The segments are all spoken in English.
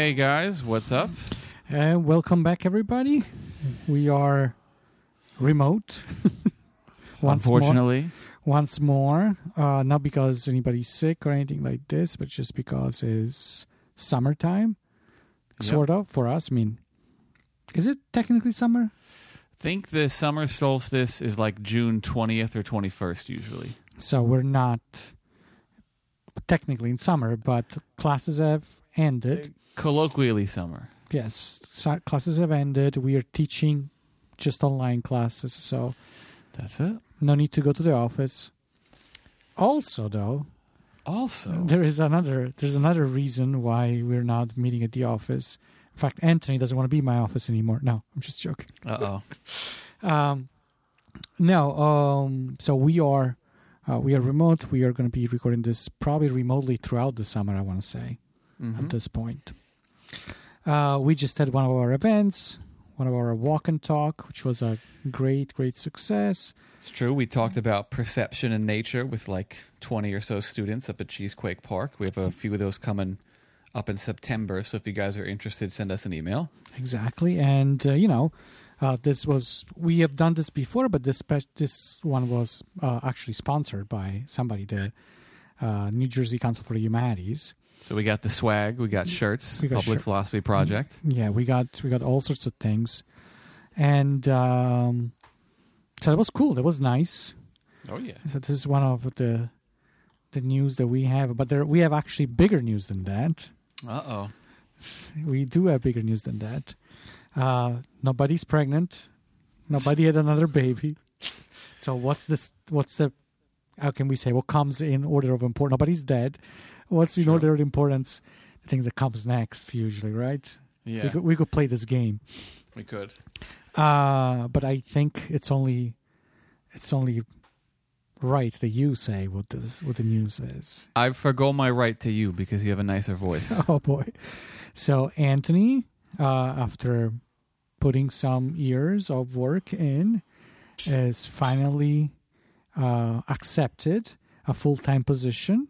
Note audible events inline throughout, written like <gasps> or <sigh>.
Okay, guys, what's up? Uh, welcome back, everybody. We are remote. <laughs> once more, Unfortunately, once more. Uh, not because anybody's sick or anything like this, but just because it's summertime, Yep. sort of for us. I mean, is it technically summer? think the summer solstice is like June 20th or 21st usually. So we're not technically in summer, but classes have ended. Colloquially summer. Yes, so- classes have ended. We are teaching just online classes, so That's it. no need to go to the office. Also, though, Also, there is another there's another reason why we're not meeting at the office. In fact, Anthony doesn't want to be in my office anymore. No, I'm just joking. uh-oh. <laughs> Um, no, um, so we are uh, we are remote. We are going to be recording this probably remotely throughout the summer. I want to say Mhm. at this point. Uh, we just had one of our events, one of our walk and talk, which was a great, great success. It's true. We talked about perception and nature with like 20 or so students up at Cheesequake Park. We have a few of those coming up in September. So if you guys are interested, send us an email. Exactly, and uh, you know, uh, this was we have done this before, but this spe- this one was uh, actually sponsored by somebody, the uh, New Jersey Council for the Humanities. So we got the swag, we got shirts, We got Public shirt- Philosophy Project. Yeah, we got we got all sorts of things, and um, so that was cool. That was nice. Oh, yeah. So this is one of the the news that we have, but there we have actually bigger news than that. Uh oh. We do have bigger news than that. Uh, nobody's pregnant. Nobody had another baby. So what's this? What's the? How can we say what comes in order of importance? Nobody's dead. What's in order of importance? The things that comes next, usually, right? Yeah, We could, we could play this game. we could. Uh, but I think it's only it's only right that you say what this what the news is. I forgo my right to you because you have a nicer voice. <laughs> Oh boy! So Anthony, uh, after putting some years of work in, is finally uh, accepted a full time position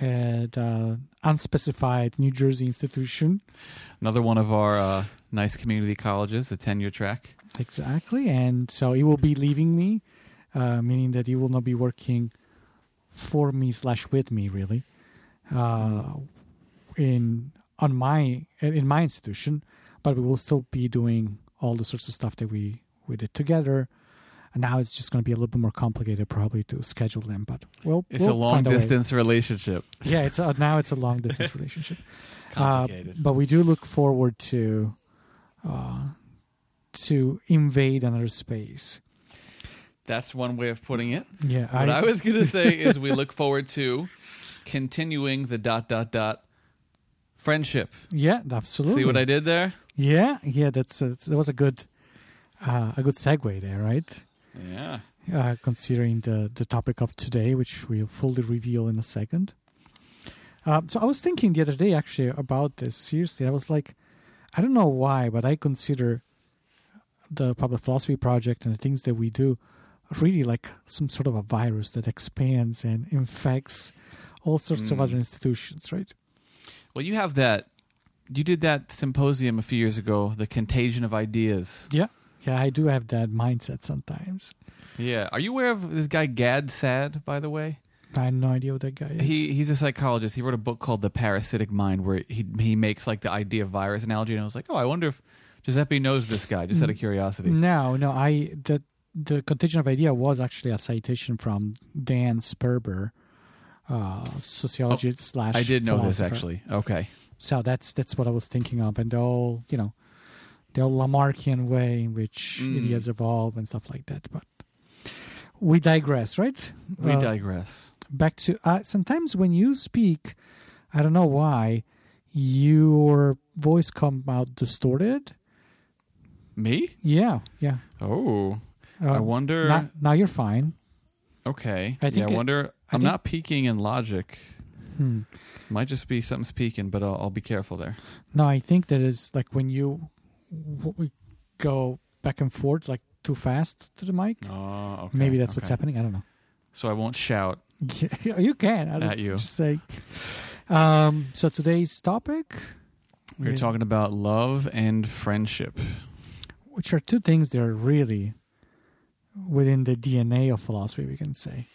at uh, unspecified New Jersey institution. Another one of our uh, nice community colleges, the tenure track. Exactly, and so he will be leaving me, uh, meaning that he will not be working for me slash with me really, uh, in on my in my institution, but we will still be doing all the sorts of stuff that we we did together. And now it's just going to be a little bit more complicated, probably to schedule them. But we'll It's we'll a long distance relationship. <laughs> Yeah, it's a, now it's a long distance relationship. <laughs> Uh, Complicated. but we do look forward to uh, to invade another space. That's one way of putting it. Yeah, What I, was going to say <laughs> is we look forward to continuing the dot dot dot friendship. yeah, absolutely. See what I did there? Yeah, yeah, that's uh, that was a good uh, a good segue there, right? Yeah. Uh, considering the the topic of today, which we'll fully reveal in a second. Um, so I was thinking the other day actually about this. Seriously, I was like, I don't know why, but I consider the public philosophy project and the things that we do really like some sort of a virus that expands and infects all sorts of Mm. other institutions, right? Well, you have that. You did that symposium a few years ago, the contagion of ideas. Yeah, yeah, I do have that mindset sometimes. Yeah. Are you aware of this guy Gad Saad, by the way? I have no idea what that guy is. He he's a psychologist. He wrote a book called The Parasitic Mind, where he he makes like the idea of virus analogy, and I was like, oh, I wonder if Giuseppe knows this guy, just out of curiosity. No, no, I the the contagion of idea was actually a citation from Dan Sperber, uh, sociologist slash. Oh, I did know this actually. Okay. So that's that's what I was thinking of, and all you know, the Lamarckian way in which Mm. ideas evolve and stuff like that. But we digress, right? We Uh, digress. back to uh, sometimes when you speak, I don't know why your voice come out distorted. Me? Yeah, yeah. Oh, Uh, I wonder. Now, now you're fine. okay. I yeah, I it- wonder. I I'm think- not peaking in logic. Hmm. Might just be something's peaking, but I'll, I'll be careful there. No, I think that is like when you we go back and forth like too fast to the mic. Oh, okay. Maybe that's what's happening. I don't know. So I won't shout. <laughs> you can I don't, At you. Just say. Um, so today's topic, We're Yeah. talking about love and friendship. which are two things that are really within the DNA of philosophy, we can say.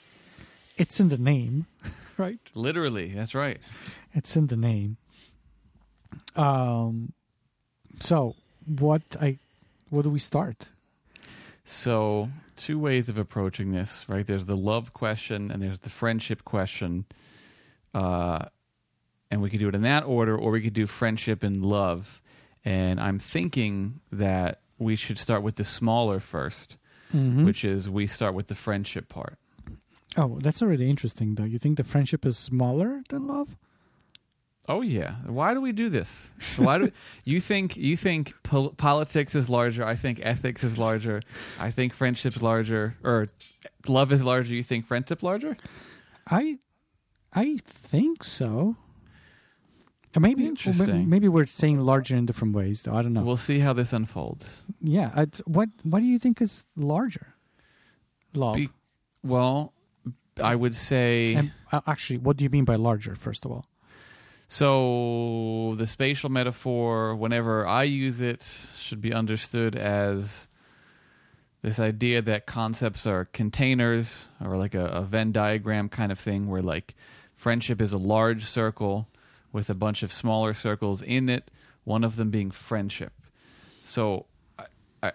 It's in the name, <laughs> right? Literally, that's right. It's in the name. Um, so what I, what do we start? So, two ways of approaching this, right? There's the love question and there's the friendship question. Uh, and we could do it in that order, or we could do friendship and love. And I'm thinking that we should start with the smaller 1st Mhm. which is we start with the friendship part. Oh, that's already interesting, though. You think the friendship is smaller than love? Oh yeah. Why do we do this? Why do <laughs> you think you think pol- politics is larger? I think ethics is larger. I think friendship's larger, or love is larger. You think friendship larger? I, I think so. Maybe well, Interesting. maybe we're saying larger in different ways, though. I don't know. We'll see how this unfolds. yeah. What What do you think is larger? Love. Be- Well, I would say and uh, actually, what do you mean by larger? First of all, so. The spatial metaphor, whenever I use it, should be understood as this idea that concepts are containers or like a, a Venn diagram kind of thing, where like friendship is a large circle with a bunch of smaller circles in it, one of them being friendship. So,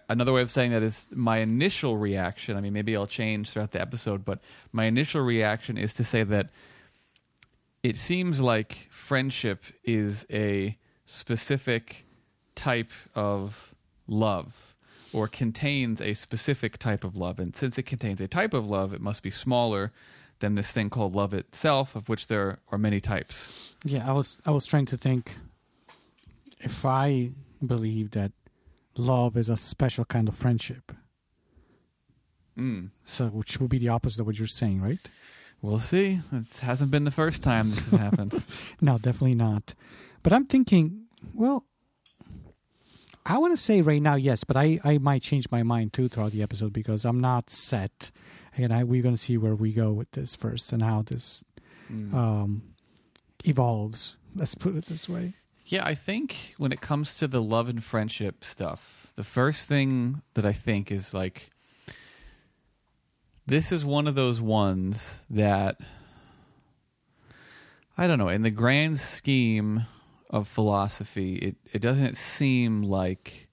another way of saying that is my initial reaction. I mean, maybe I'll change throughout the episode, but my initial reaction is to say that it seems like friendship is a specific type of love or contains a specific type of love. And since it contains a type of love, it must be smaller than this thing called love itself, of which there are many types. yeah, I was I was trying to think if I believe that love is a special kind of friendship, Mm. so which would be the opposite of what you're saying, right? We'll see. It hasn't been the first time this has happened. <laughs> No, definitely not. But I'm thinking, well, I want to say right now, yes, but I, I might change my mind too throughout the episode because I'm not set. And I, we're going to see where we go with this first and how this Mm. um, evolves. Let's put it this way. Yeah, I think when it comes to the love and friendship stuff, the first thing that I think is like this is one of those ones that I don't know, in the grand scheme of philosophy, it, it doesn't seem like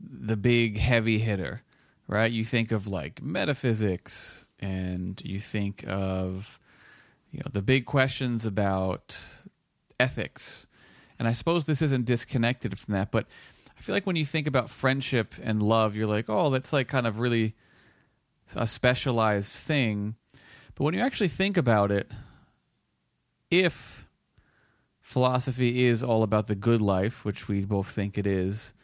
the big heavy hitter, right? You think of like metaphysics and you think of you know the big questions about ethics. And I suppose this isn't disconnected from that, but I feel like when you think about friendship and love, you're like, oh, that's like kind of really a specialized thing. But when you actually think about it, if philosophy is all about the good life, which we both think it is,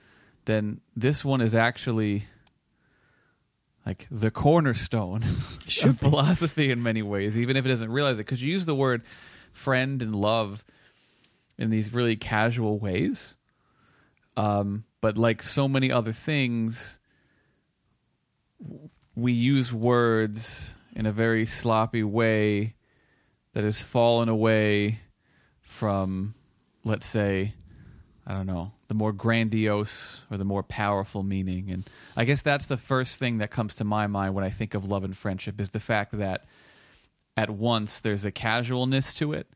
then this one is actually like the cornerstone <laughs> of philosophy in many ways, even if it doesn't realize it. Because you use the word friend and love in these really casual ways. Um, but like so many other things, we use words in a very sloppy way that has fallen away from, let's say, I don't know, the more grandiose or the more powerful meaning. And I guess that's the first thing that comes to my mind when I think of love and friendship is the fact that at once there's a casualness to it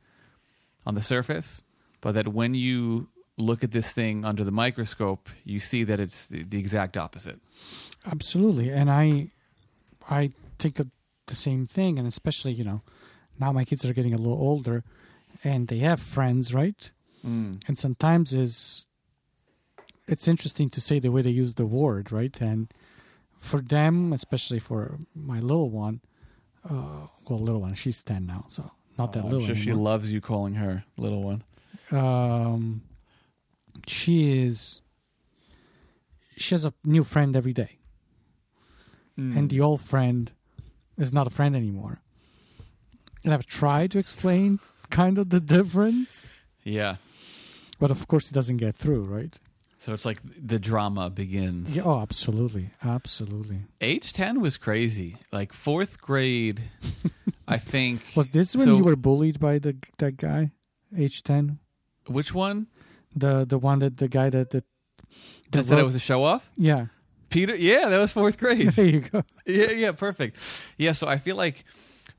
on the surface, but that when you look at this thing under the microscope, you see that it's the, exact opposite. Absolutely, and I, I think of the same thing, and especially you know, now my kids are getting a little older, and they have friends, right? Mm. And sometimes is, it's interesting to say the way they use the word, right? And for them, especially for my little one, uh, well, little one, she's ten now, so not that Oh, little I'm sure she loves you calling her little one. um, she is. She has a new friend every day, Hmm. and the old friend is not a friend anymore. And I've tried to explain kind of the difference, yeah. but of course it doesn't get through, right? So it's like the drama begins. Yeah, oh, absolutely, absolutely. Age 10 was crazy. Like fourth grade, <laughs> I think. Was this when So- you were bullied by the that guy, age ten? Which one? The the one that the guy that that, That said I was a show off? yeah. Peter? Yeah, that was fourth grade. <laughs> There you go. yeah, yeah, perfect. Yeah, so I feel like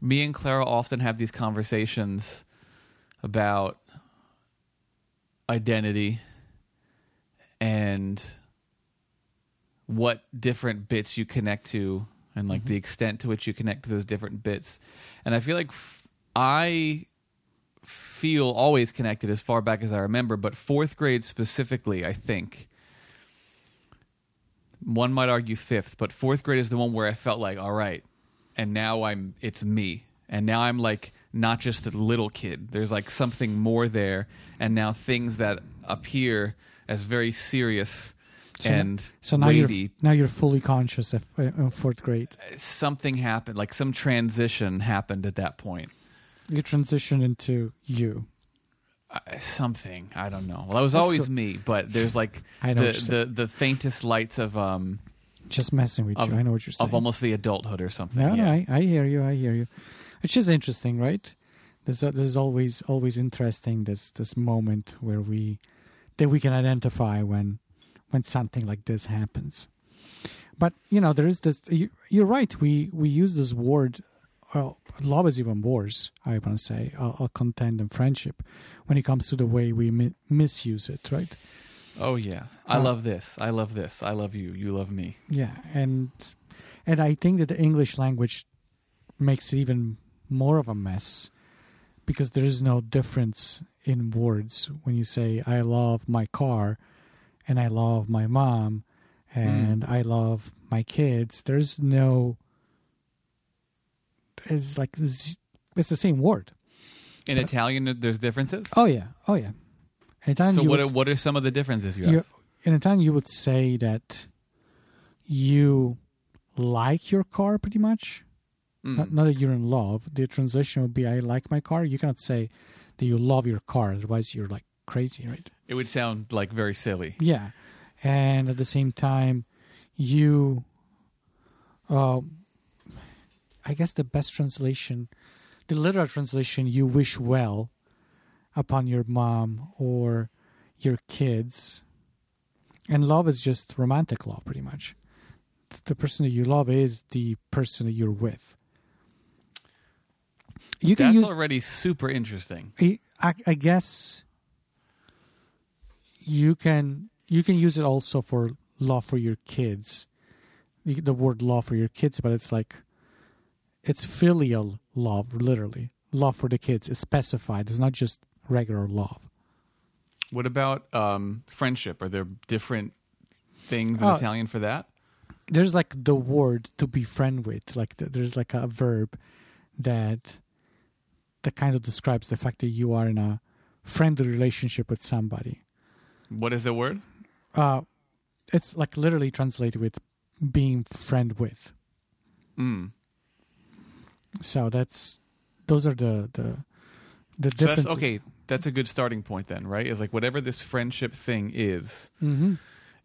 me and Clara often have these conversations about identity and what different bits you connect to and like mm-hmm. the extent to which you connect to those different bits. And I feel like f- I feel always connected as far back as I remember, but fourth grade specifically, I think one might argue fifth, but fourth grade is the one where I felt like, all right, and now I'm it's me, and now I'm like not just a little kid. There's like something more there, and now things that appear as very serious So and So now weighty. you're now you're fully conscious of uh, fourth grade. Something happened, like some transition happened at that point. You transition into you. Uh, something I don't know. Well, I was That's always cool. me, but there's like <laughs> I know the, the the faintest lights of um Just messing with of- you. I know what you're saying. of almost the adulthood or something. no, no. I, I hear you. I hear you. Which is interesting, right? There's a, there's always always interesting this this moment where we that we can identify when when something like this happens. But you know, there is this. You, you're right. We we use this word. Well, love is even worse. I want to say. I'll, I'll contend in friendship when it comes to the way we mi- misuse it. Right. Oh yeah, I Uh, love this. I love this. I love you. You love me. Yeah, and and I think that the English language makes it even more of a mess because there is no difference in words when you say I love my car and I love my mom and I love my kids. There's no it's like it's the same word. In Italian, there's differences. Oh yeah, oh yeah. In Italian, so what would- are, what are some of the differences you you, have? in Italian, you would say that you like your car pretty much. Mm. Not, not that you're in love. The translation would be I like my car. You cannot say that you love your car, otherwise, you're like crazy, right? It would sound like very silly. Yeah. And at the same time, you, uh, I guess the best translation, the literal translation, you wish well upon your mom or your kids. And love is just romantic love, pretty much. The person that you love is the person that you're with. You can That's use already super interesting. I, I, I guess you can you can use it also for law for your kids. The word law for your kids, but it's like it's filial love, literally. Love for the kids is specified. It's not just regular love. What about um, friendship? Are there different things in Oh. Italian for that? There's like the word to be friend with. Like th- there's like a verb that that kind of describes the fact that you are in a friendly relationship with somebody. What is the word? uh it's like literally translated with being friend with Mm. So that's those are the the the So that's, differences okay, that's a good starting point then, right? Is like whatever this friendship thing is, hmm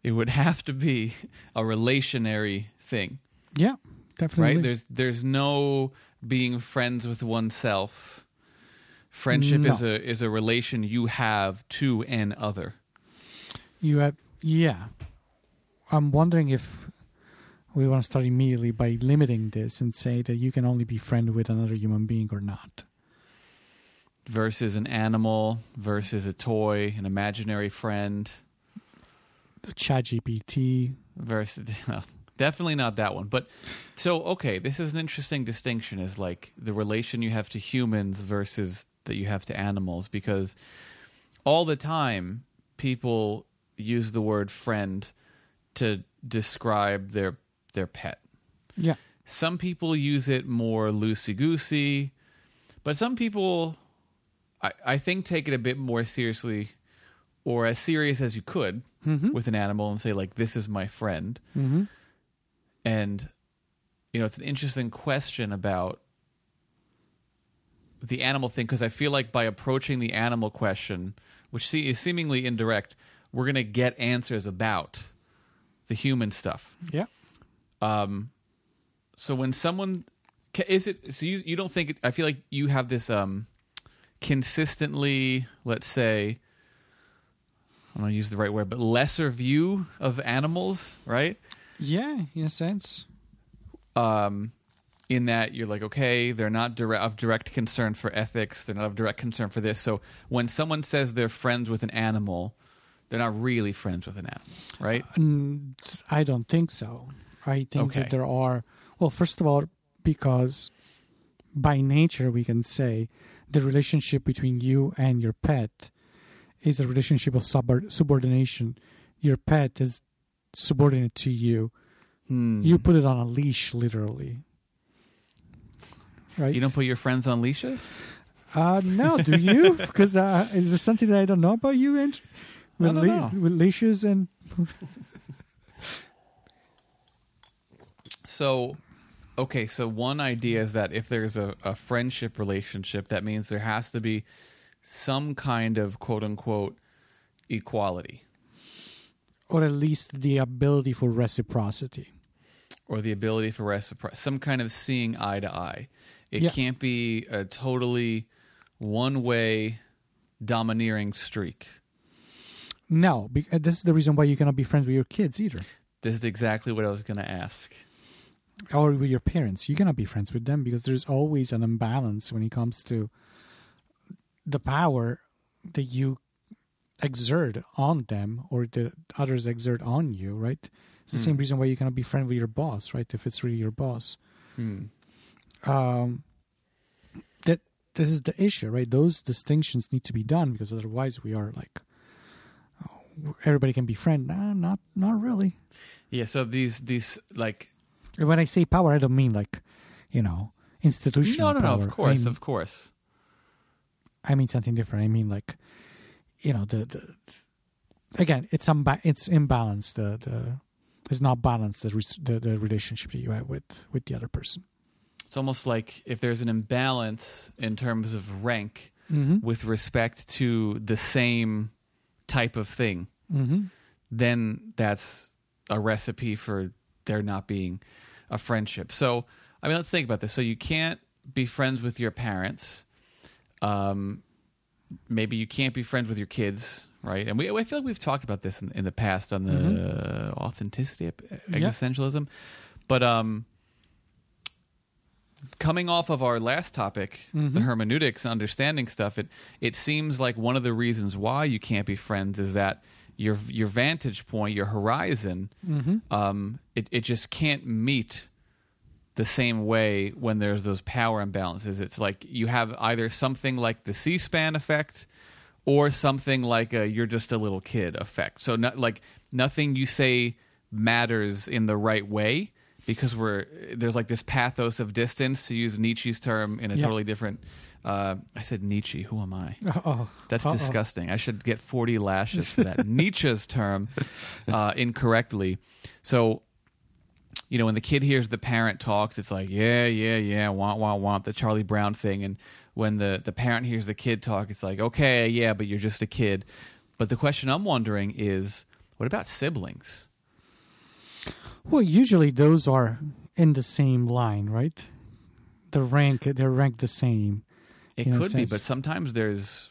it would <laughs> have to be a relationary thing, yeah definitely right? There's there's no being friends with oneself. Friendship No. is a is a relation you have to an other. you have yeah i'm wondering if we want to start immediately by limiting this and say that you can only be friend with another human being or not. Versus an animal versus a toy, an imaginary friend. Chat gpt versus <laughs> definitely not that one. But so okay, this is an interesting distinction is like the relation you have to humans versus that you have to animals because all the time people use the word friend to describe their their pet. Yeah. Some people use it more loosey goosey, but some people, I, I think, take it a bit more seriously or as serious as you could Mm-hmm. with an animal and say, like, this is my friend. Mm-hmm. And, you know, it's an interesting question about the animal thing because I feel like by approaching the animal question, which see, is seemingly indirect, we're going to get answers about the human stuff. Yeah. Um, so when someone is it so you you don't think it, I feel like you have this um consistently let's say I don't use the right word but lesser view of animals right Yeah, in a sense. um in that you're like okay they're not direct, of direct concern for ethics they're not of direct concern for this so when someone says they're friends with an animal they're not really friends with an animal right Mm, I don't think so. I think Okay. that there are, well, first of all, because by nature we can say the relationship between you and your pet is a relationship of sub- subordination. Your pet is subordinate to you. Hmm. You put it on a leash, literally. Right? you don't put your friends on leashes Uh, no, do you? <laughs> Because uh, is this something that I don't know about you, Andrew? With, know. with leashes and So, okay, so one idea is that if there's a, a friendship relationship, that means there has to be some kind of quote unquote equality or at least the ability for reciprocity. or the ability for reciprocity, some kind of seeing eye to eye. It Yeah. can't be a totally one way domineering streak. No, uh, this is the reason why you cannot be friends with your kids either, This is exactly what I was going to ask. Or with your parents. You cannot be friends with them because there's always an imbalance when it comes to the power that you exert on them or the others exert on you. Right? It's the same Hmm. reason why you cannot be friends with your boss, right? If it's really your boss. Hmm. um, that this is the issue, right? Those distinctions need to be done because otherwise we are like oh, everybody can be friend. Nah, not not really. Yeah, so these these like And When I say power, I don't mean like you know institutional no no power. of course I mean, of course I mean something different. I mean like you know the, the again it's unba- it's imbalanced. The the it's not balanced the, res- the the relationship that you have with with the other person. it's almost like if there's an imbalance in terms of rank Mm-hmm. with respect to the same type of thing, Mm-hmm. then that's a recipe for there not being a friendship. So, I mean, let's think about this. So, you can't be friends with your parents. Um, maybe you can't be friends with your kids, right? And we, I feel like we've talked about this in, in the past on the Mhm. authenticity of Yeah. existentialism. But um, coming off of our last topic, the Mhm. hermeneutics, understanding stuff, it it seems like one of the reasons why you can't be friends is that your your vantage point, your horizon, Mm-hmm. um, it it just can't meet the same way when there's those power imbalances. It's like you have either something like the C-SPAN effect or something like a you're just a little kid effect. So not like nothing you say matters in the right way because we're there's like this pathos of distance to use Nietzsche's term in a totally different uh, I said Nietzsche, who am I? <laughs> Oh, That's Uh-oh. disgusting. I should get 40 lashes for that. <laughs> Nietzsche's term uh, incorrectly. So, you know, when the kid hears the parent talks, it's like, yeah, yeah, yeah, want, want, want, the Charlie Brown thing. And when the, the parent hears the kid talk, it's like, okay, yeah, but you're just a kid. But the question I'm wondering is, what about siblings? Well, usually those are in the same line, right? The rank they're ranked the same. It could be, but sometimes there's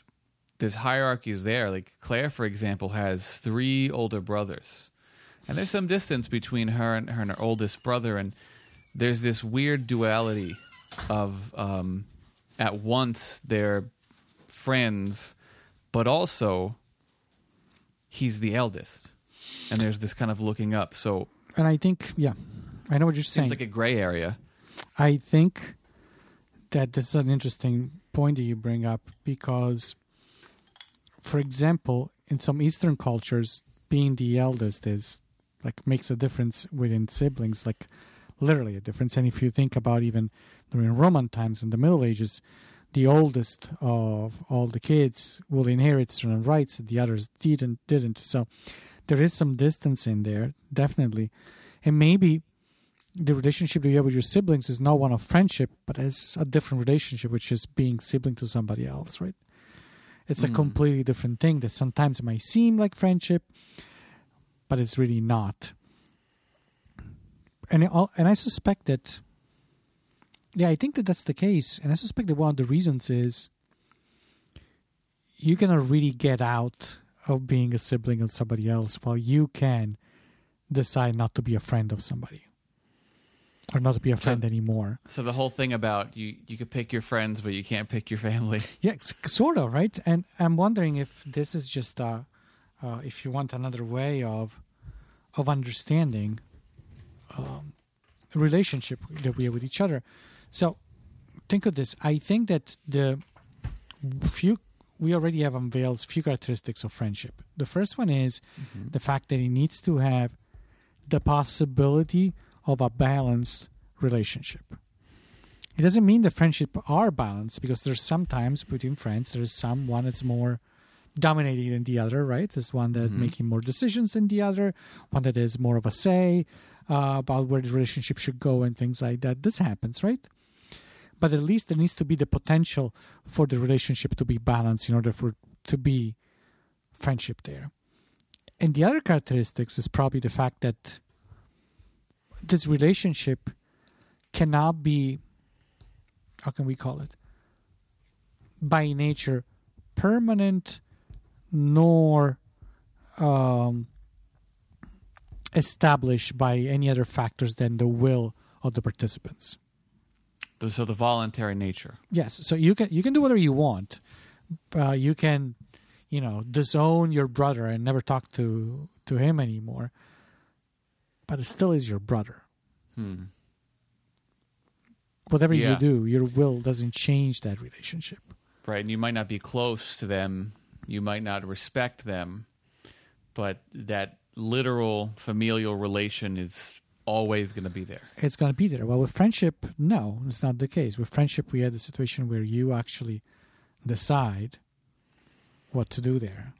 there's hierarchies there. Like Claire, for example, has three older brothers, and there's some distance between her and her and her oldest brother, and there's this weird duality of um, at once they're friends, but also he's the eldest, and there's this kind of looking up. So And I think, yeah, I know what you're saying. seems like a gray area. I think that this is an interesting point that you bring up because, for example, in some Eastern cultures, being the eldest is like makes a difference within siblings, like literally a difference. And if you think about even during Roman times and the Middle Ages, the oldest of all the kids will inherit certain rights that the others didn't didn't. So there is some distance in there, definitely. And maybe the relationship you have with your siblings is not one of friendship, but it's a different relationship, which is being sibling to somebody else, right? It's a Mm. completely different thing that sometimes it might seem like friendship, but it's really not. And it, and I suspect that, yeah, I think that that's the case, and I suspect that one of the reasons is you cannot really get out of being a sibling of somebody else, while you can decide not to be a friend of somebody or not to be a friend anymore. So the whole thing about you you could pick your friends, but you can't pick your family. <laughs> Yeah, sort of, right? And I'm wondering if this is just, a, uh, if you want another way of of understanding um, the relationship that we have with each other. So think of this. I think that the few we already have unveiled few characteristics of friendship. The first one is the fact that it needs to have the possibility of a balanced relationship. It doesn't mean the friendship are balanced because there's sometimes between friends there's some one that's more dominating than the other, right? There's one that Mhm. making more decisions than the other, one that has more of a say uh, about where the relationship should go and things like that. This happens, right? But at least there needs to be the potential for the relationship to be balanced in order for to be friendship there. And the other characteristics is probably the fact that this relationship cannot be how can we call it by nature permanent nor um, established by any other factors than the will of the participants. So the voluntary nature. yes. So you can you can do whatever you want. Uh, you can you know disown your brother and never talk to to him anymore but it still is your brother Hmm. whatever Yeah. you do your will doesn't change that relationship Right, and you might not be close to them, you might not respect them, but that literal familial relation is always going to be there. it's going to be there. Well, with friendship, no, it's not the case. With friendship, we had the situation where you actually decide what to do there.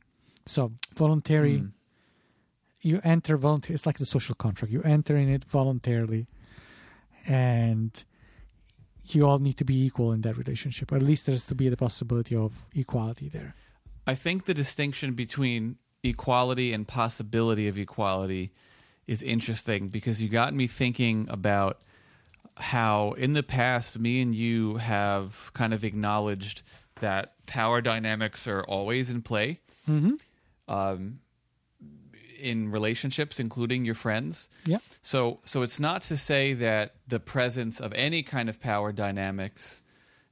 So, voluntary, Hmm. You enter voluntary. It's like the social contract. You enter in it voluntarily, and you all need to be equal in that relationship. Or at least there's to be the possibility of equality there. I think the distinction between equality and possibility of equality is interesting because you got me thinking about how in the past me and you have kind of acknowledged that power dynamics are always in play Mm-hmm. um, in relationships, including your friends. Yeah. So, so it's not to say that the presence of any kind of power dynamics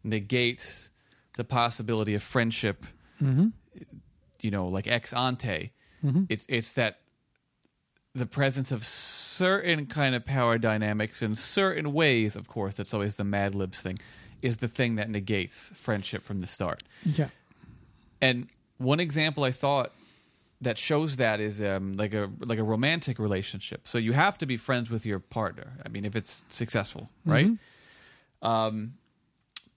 negates the possibility of friendship. Mm-hmm. You know, like ex ante. Mm-hmm. It's it's that the presence of certain kind of power dynamics in certain ways. Of course, that's always the Mad Libs thing. Is the thing that negates friendship from the start. Yeah. And one example I thought that shows that is um, like a like a romantic relationship. So you have to be friends with your partner. I mean, if it's successful, right? Mhm. Um,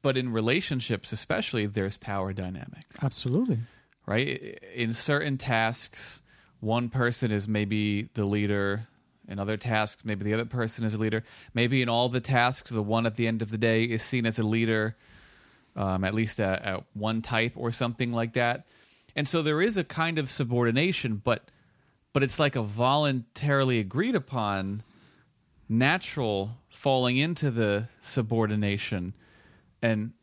but in relationships, especially, there's power dynamics, Absolutely. right? In certain tasks, one person is maybe the leader. In other tasks, maybe the other person is a leader. Maybe in all the tasks, the one at the end of the day is seen as a leader, um, at least at, at one type or something like that. And so there is a kind of subordination, but but it's like a voluntarily agreed upon, natural falling into the subordination, and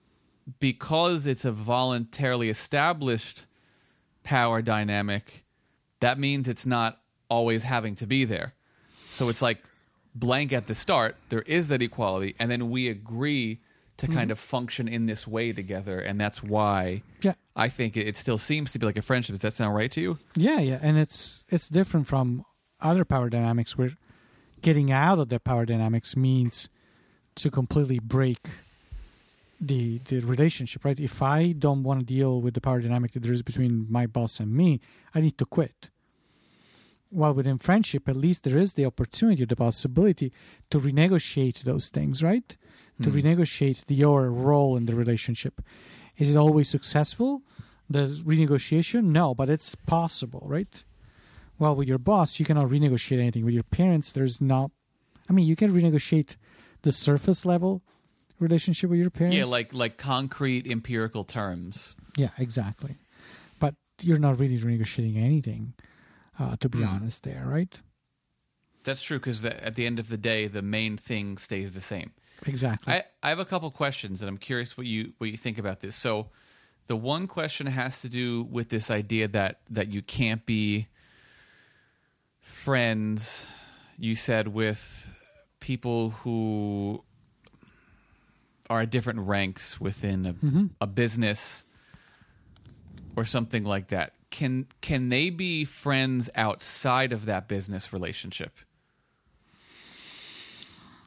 because it's a voluntarily established power dynamic, that means it's not always having to be there. So it's like blank at the start, there is that equality, and then we agree to kind mm-hmm. of function in this way together, and that's why Yeah. I think it, it still seems to be like a friendship. Does that sound right to you? Yeah, yeah, and it's it's different from other power dynamics where getting out of the power dynamics means to completely break the the relationship, right? If I don't want to deal with the power dynamic that there is between my boss and me, I need to quit. while within friendship, at least there is the opportunity, the possibility to renegotiate those things, right? To Hmm. renegotiate the, your role in the relationship. Is it always successful? The renegotiation? No, but it's possible, right? Well, with your boss, you cannot renegotiate anything. With your parents, there's not. I mean, you can renegotiate the surface level relationship with your parents. Yeah, like like concrete empirical terms. Yeah, exactly. But you're not really renegotiating anything, uh, to be Hmm. honest. There, right? That's true because at the end of the day, the main thing stays the same. Exactly. I, I have a couple questions, and I'm curious what you what you think about this. So, the one question has to do with this idea that that you can't be friends. You said with people who are at different ranks within a, Mhm. a business or something like that. Can can they be friends outside of that business relationship?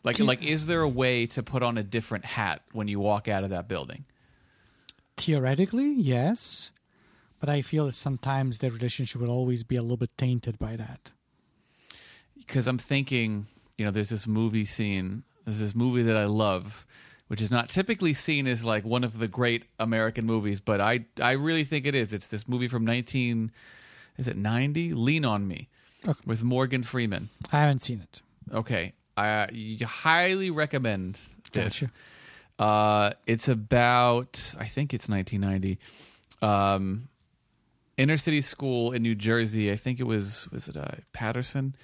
Like like is there a way to put on a different hat when you walk out of that building? Theoretically, yes, but I feel that sometimes the relationship will always be a little bit tainted by that. Because I'm thinking, you know, there's this movie scene, there's this movie that I love, which is not typically seen as like one of the great American movies, but I I really think it is. It's this movie from 19 is it 90? Lean on Me Okay. with Morgan Freeman. I haven't seen it. Okay, I highly recommend this. Gotcha. Uh, it's about I think it's 1990. Um, inner city school in New Jersey. I think it was was it uh, Paterson.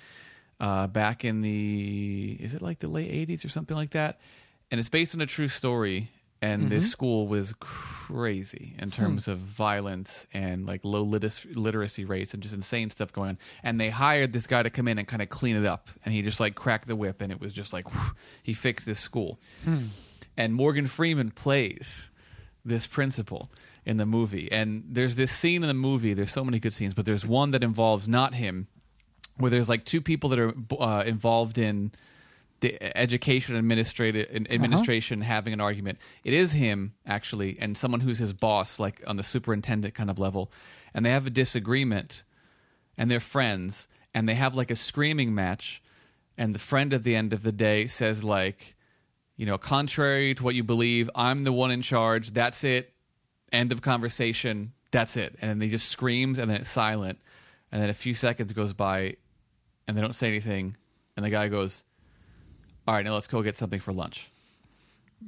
Uh, back in the is it like the late 80s or something like that, and it's based on a true story. And this mm-hmm. school was crazy in hmm. terms of violence and like low litis- literacy rates and just insane stuff going on. And they hired this guy to come in and kind of clean it up. And he just like cracked the whip, and it was just like whew, he fixed this school hmm. and Morgan Freeman plays this principal in the movie. And there's this scene in the movie. There's so many good scenes, but there's one that involves not him, where there's like two people that are uh, involved in the education administrative uh-huh. administration having an argument. It is him actually, and someone who's his boss, like on the superintendent kind of level, and they have a disagreement, and they're friends, and they have like a screaming match, and the friend at the end of the day says like you know, contrary to what you believe, I'm the one in charge. That's it. End of conversation. That's it. And then they just screams and then it's silent. And then a few seconds goes by and they don't say anything. And the guy goes, All right, now let's go get something for lunch.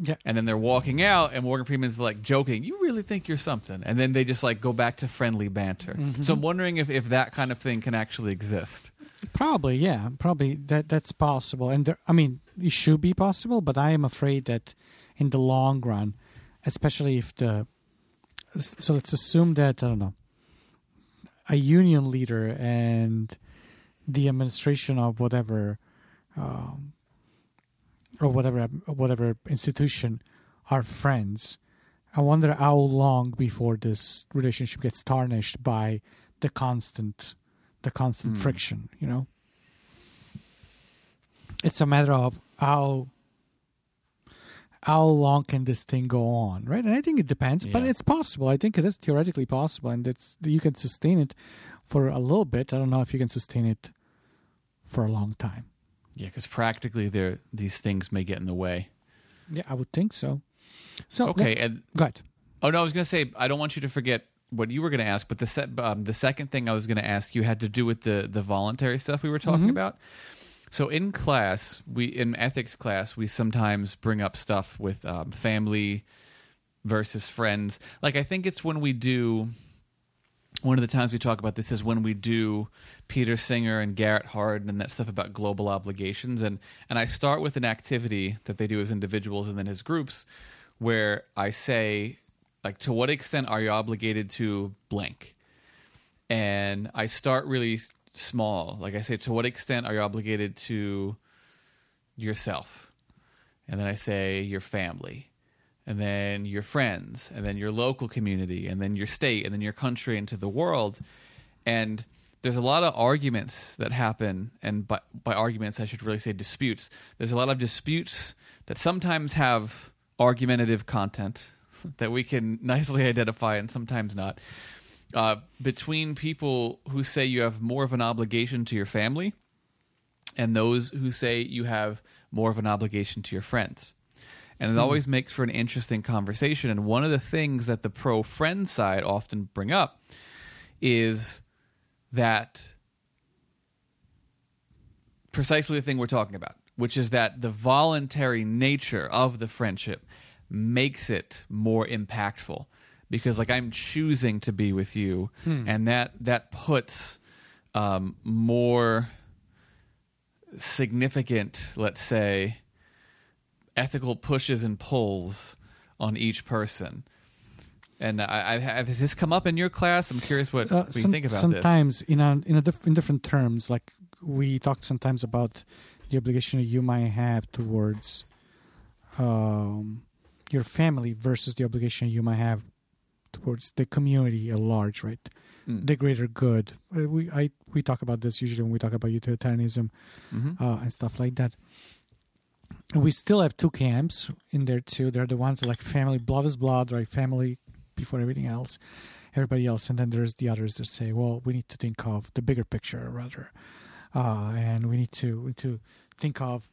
Yeah, And then they're walking out and Morgan Freeman's like joking, You really think you're something? And then they just like go back to friendly banter. So I'm wondering if, if that kind of thing can actually exist. probably. Yeah, probably that that's possible. And there, I mean, it should be possible, but I am afraid that in the long run, especially if the so let's assume that I don't know a union leader and the administration of whatever um, or whatever whatever institution are friends. I wonder how long before this relationship gets tarnished by the constant the constant Hmm. friction, you know? It's a matter of how how long can this thing go on, right? And I think it depends, but it's possible. I think it is theoretically possible and it's you can sustain it for a little bit. I don't know if you can sustain it for a long time. Yeah, because practically there these things may get in the way. Yeah, I would think so. So Okay, and go ahead. Oh no, I was going to say I don't want you to forget what you were going to ask, but the se- um, the second thing I was going to ask you had to do with the the voluntary stuff we were talking about. So in class, we in ethics class, we sometimes bring up stuff with um, family versus friends. Like I think it's when we do one of the times we talk about this is when we do Peter Singer and Garrett Hardin and that stuff about global obligations. And and I start with an activity that they do as individuals and then as groups where I say like to what extent are you obligated to blank? And I start really small. Like I say to what extent are you obligated to yourself? And then I say your family and then your friends, and then your local community, and then your state, and then your country, and to the world. And there's a lot of arguments that happen, and by, by arguments, I should really say disputes. There's a lot of disputes that sometimes have argumentative content <laughs> that we can nicely identify, and sometimes not. uh, between people who say you have more of an obligation to your family and those who say you have more of an obligation to your friends. And it always makes for an interesting conversation. And one of the things that the pro friend side often bring up is that precisely the thing we're talking about, which is that the voluntary nature of the friendship makes it more impactful. Because like I'm choosing to be with you and that that puts um, more significant, let's say, ethical pushes and pulls on each person. And I, I have, has this come up in your class? I'm curious what, Uh, what you think about this. sometimes in a, in a diff- in different terms like we talked sometimes about the obligation you might have towards um, your family versus the obligation you might have towards the community at large right Mm. the greater good Uh, we I we talk about this usually when we talk about utilitarianism Mhm. uh, and stuff like that. We still have two camps in there too. They're the ones like family, blood is blood, right? Family before everything else, everybody else. And then there's the others that say, well, we need to think of the bigger picture rather, uh, and we need to to think of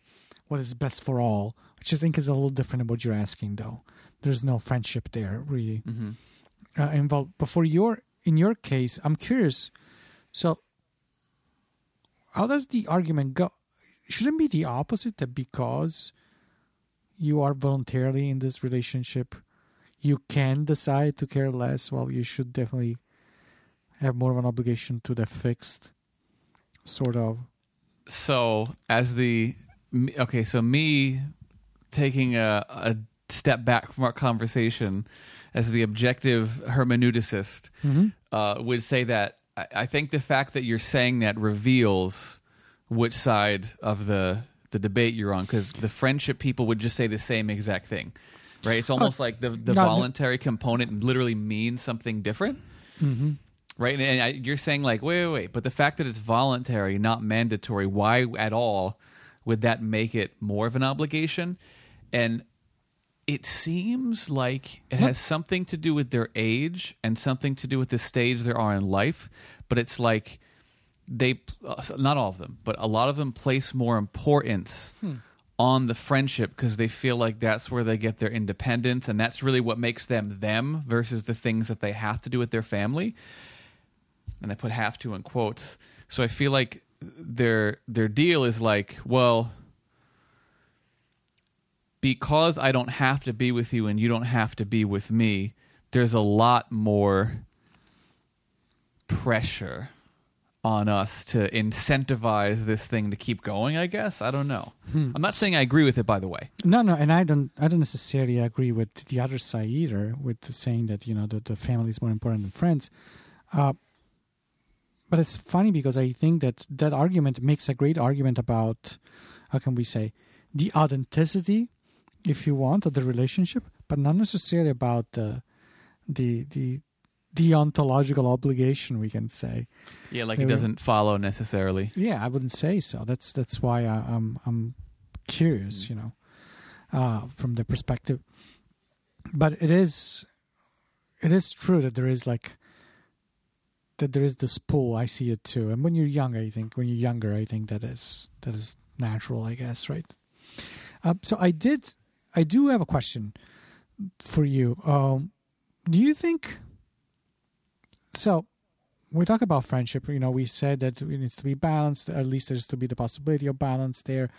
what is best for all, which I think is a little different than what you're asking, though. There's no friendship there really Mhm. uh, involved. But for your in your case, I'm curious. So, how does the argument go? Shouldn't be the opposite that because you are voluntarily in this relationship, you can decide to care less. Well, you should definitely have more of an obligation to the fixed sort of. so as the okay so me taking a, a step back from our conversation as the objective hermeneuticist uh, would say that I, I think the fact that you're saying that reveals which side of the the debate you're on because the friendship people would just say the same exact thing right it's almost like the, the voluntary component literally means something different Mm-hmm. right? And, and I, you're saying like, wait, wait, wait, but the fact that it's voluntary, not mandatory, why at all would that make it more of an obligation? And it seems like it has something to do with their age and something to do with the stage they are in life, but it's like they, not all of them, but a lot of them place more importance on the friendship because they feel like that's where they get their independence and that's really what makes them them versus the things that they have to do with their family and I put have to in quotes. So I feel like their their deal is like, well, because I don't have to be with you and you don't have to be with me, there's a lot more pressure on us to incentivize this thing to keep going, I guess. I don't know. I'm not saying I agree with it by the way. No, no, and I don't. I don't necessarily agree with the other side either, with the saying that you know that the family is more important than friends. Uh, but it's funny because I think that that argument makes a great argument about how can we say the authenticity, if you want, of the relationship, but not necessarily about the the the deontological obligation. We can say. Yeah, like it doesn't follow necessarily. Yeah, I wouldn't say so. That's that's why I, I'm I'm curious, you know, uh, from the perspective. But it is, it is true that there is like that there is this pull. I see it too. And when you're young, I think when you're younger, I think that is that is natural. I guess right. Uh, so I did. I do have a question for you. Um, do you think? So we talk about friendship. You know, we said that it needs to be balanced. At least there's to be the possibility of balance there.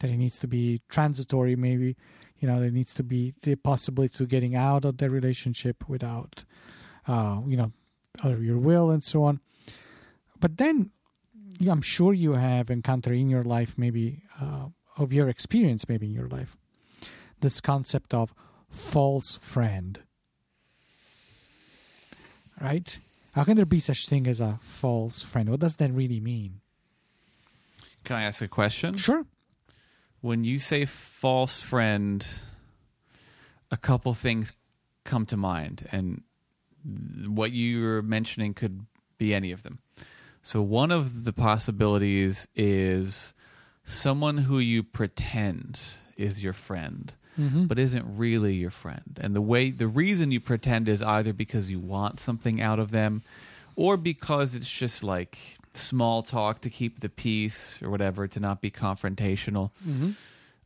That it needs to be transitory. Maybe, you know, there needs to be the possibility to getting out of the relationship without, uh, you know, out your will and so on. But then, I'm sure you have encountered in your life, maybe uh, of your experience, maybe in your life, this concept of false friend. Right? How can there be such thing as a false friend? What does that really mean? Can I ask a question? Sure. When you say false friend, a couple things come to mind, and what you're mentioning could be any of them. So, one of the possibilities is someone who you pretend is your friend. But isn't really your friend. And the way the reason you pretend is either because you want something out of them or because it's just like small talk to keep the peace or whatever to not be confrontational.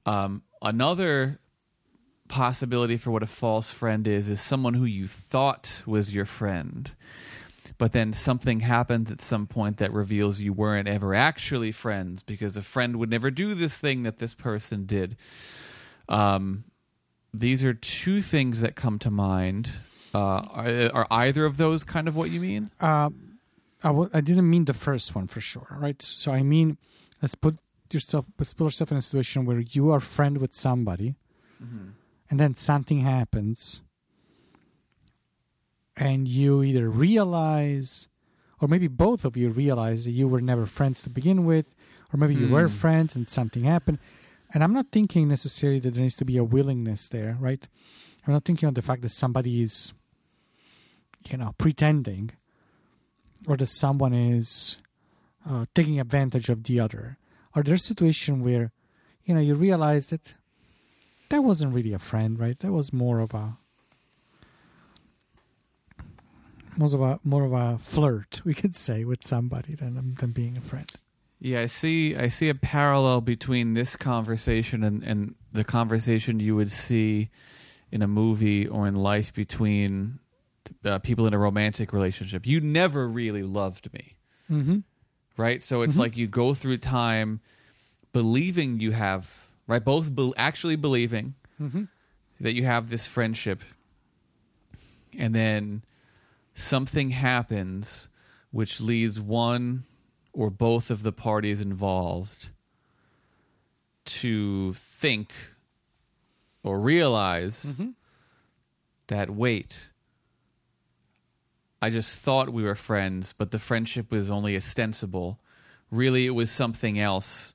Um, another possibility for what a false friend is is someone who you thought was your friend but then something happens at some point that reveals you weren't ever actually friends because a friend would never do this thing that this person did um, these are two things that come to mind uh, are, are either of those kind of what you mean Uh, I w- I didn't mean the first one for sure, right? So I mean, let's put yourself, let's put yourself in a situation where you are friend with somebody, and then something happens, and you either realize, or maybe both of you realize that you were never friends to begin with, or maybe you were Hmm. friends and something happened. And I'm not thinking necessarily that there needs to be a willingness there, right? I'm not thinking of the fact that somebody is, you know, pretending or that someone is uh, taking advantage of the other. Or there's a situation where, you know, you realize that that wasn't really a friend, right? That was more of a more of a more of a flirt, we could say, with somebody than than being a friend. Yeah, I see. I see a parallel between this conversation and, and the conversation you would see in a movie or in life between uh, people in a romantic relationship. You never really loved me, Mm-hmm. right? So it's Mhm. like you go through time believing you have right, both be- actually believing Mm-hmm. that you have this friendship, and then something happens which leads one or both of the parties involved to think or realize Mm-hmm. that wait i just thought we were friends but the friendship was only ostensible really it was something else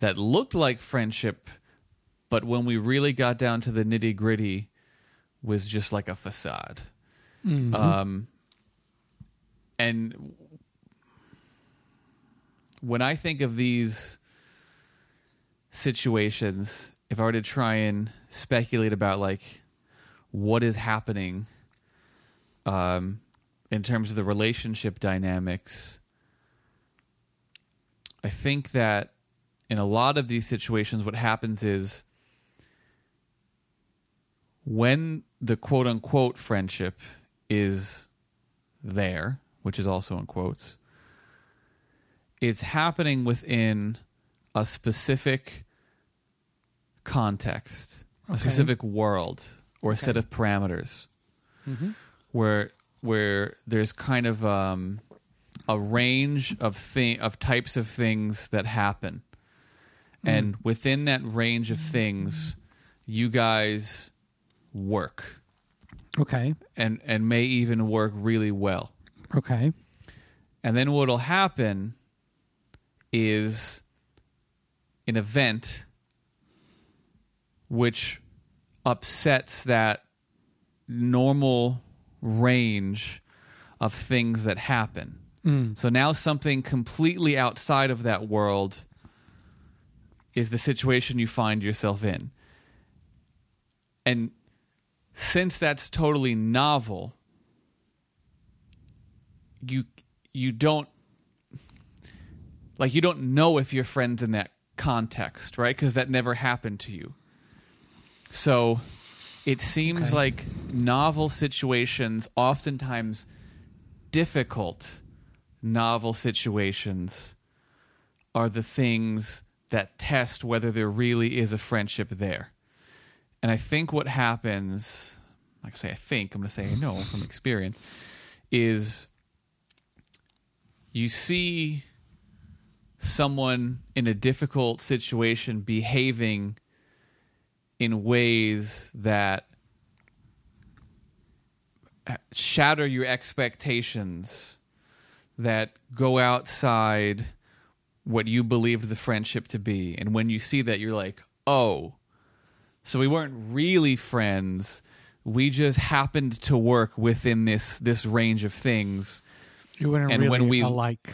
that looked like friendship but when we really got down to the nitty gritty was just like a facade Mm-hmm. um, and when I think of these situations, if I were to try and speculate about like what is happening um, in terms of the relationship dynamics, I think that in a lot of these situations, what happens is when the quote unquote friendship is there, which is also in quotes, it's happening within a specific context, a Okay. specific world, or a set of parameters Mm-hmm. where where there's kind of um, a range of thing of types of things that happen, and within that range of things, you guys work Okay. and and may even work really well. Okay. And then what'll happen is an event which upsets that normal range of things that happen. Mm. So now something completely outside of that world is the situation you find yourself in. And since that's totally novel, you you don't like you don't know if you're friends in that context, right? Because that never happened to you. So it seems Okay. like novel situations, oftentimes difficult novel situations, are the things that test whether there really is a friendship there. And I think what happens, like I say, I think, I'm going to say I know from experience, is you see someone in a difficult situation behaving in ways that shatter your expectations that go outside what you believed the friendship to be. And when you see that you're like oh so we weren't really friends. We just happened to work within this this range of things. You weren't And really when we- alike.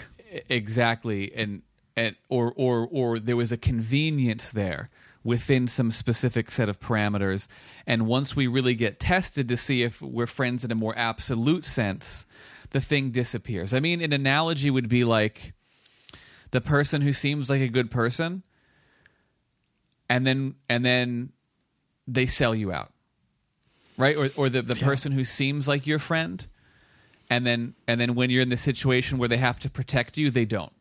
exactly. And and or or or there was a convenience there within some specific set of parameters. And once we really get tested to see if we're friends in a more absolute sense, the thing disappears. I mean, an analogy would be like the person who seems like a good person and then and then they sell you out. Right? Or or the, the Yeah. person who seems like your friend and then and then when you're in the situation where they have to protect you, they don't.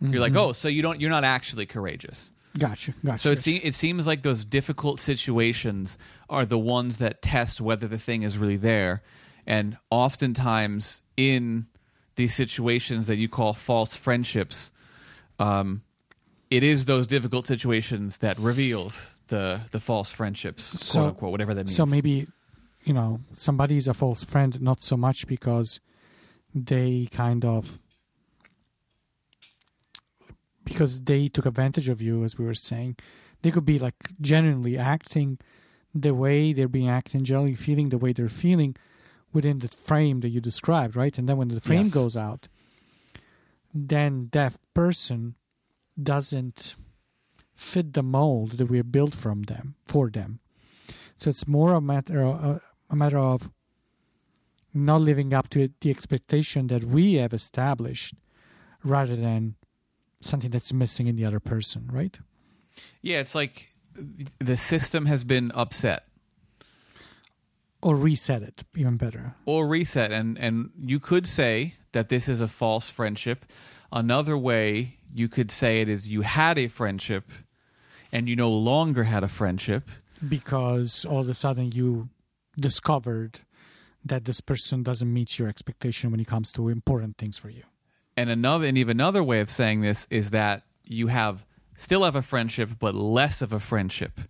You're like, "Oh, so you don't you're not actually courageous." Gotcha. Gotcha. So it, se- it seems like those difficult situations are the ones that test whether the thing is really there. And oftentimes in these situations that you call false friendships, um, it is those difficult situations that reveals the the false friendships, So- quote unquote, whatever that means. So maybe, you know, somebody is a false friend not so much because they kind of because they took advantage of you, as we were saying. They could be like genuinely acting the way they're being acting, generally feeling the way they're feeling within the frame that you described, right? And then when the frame Yes. goes out, then that person doesn't fit the mold that we have built from them for them. So it's more a matter of, uh, a matter of not living up to the expectation that we have established, rather than something that's missing in the other person, right? yeah, it's like the system has been upset. Or reset it, even better. or reset and and you could say that this is a false friendship another way you could say it is you had a friendship and you no longer had a friendship because all of a sudden you discovered that this person doesn't meet your expectation when it comes to important things for you. And another and even another way of saying this is that you have still have a friendship but less of a friendship.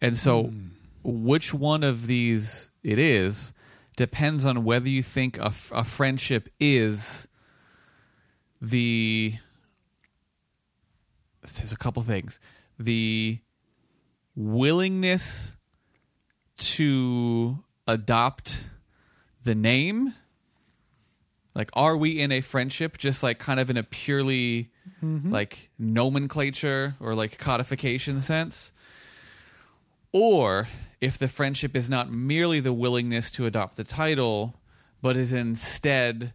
And so hmm. which one of these it is depends on whether you think a friendship is the there's a couple things. The willingness to adopt the name like are we in a friendship just like kind of in a purely like nomenclature or like codification sense? Or if the friendship is not merely the willingness to adopt the title but is instead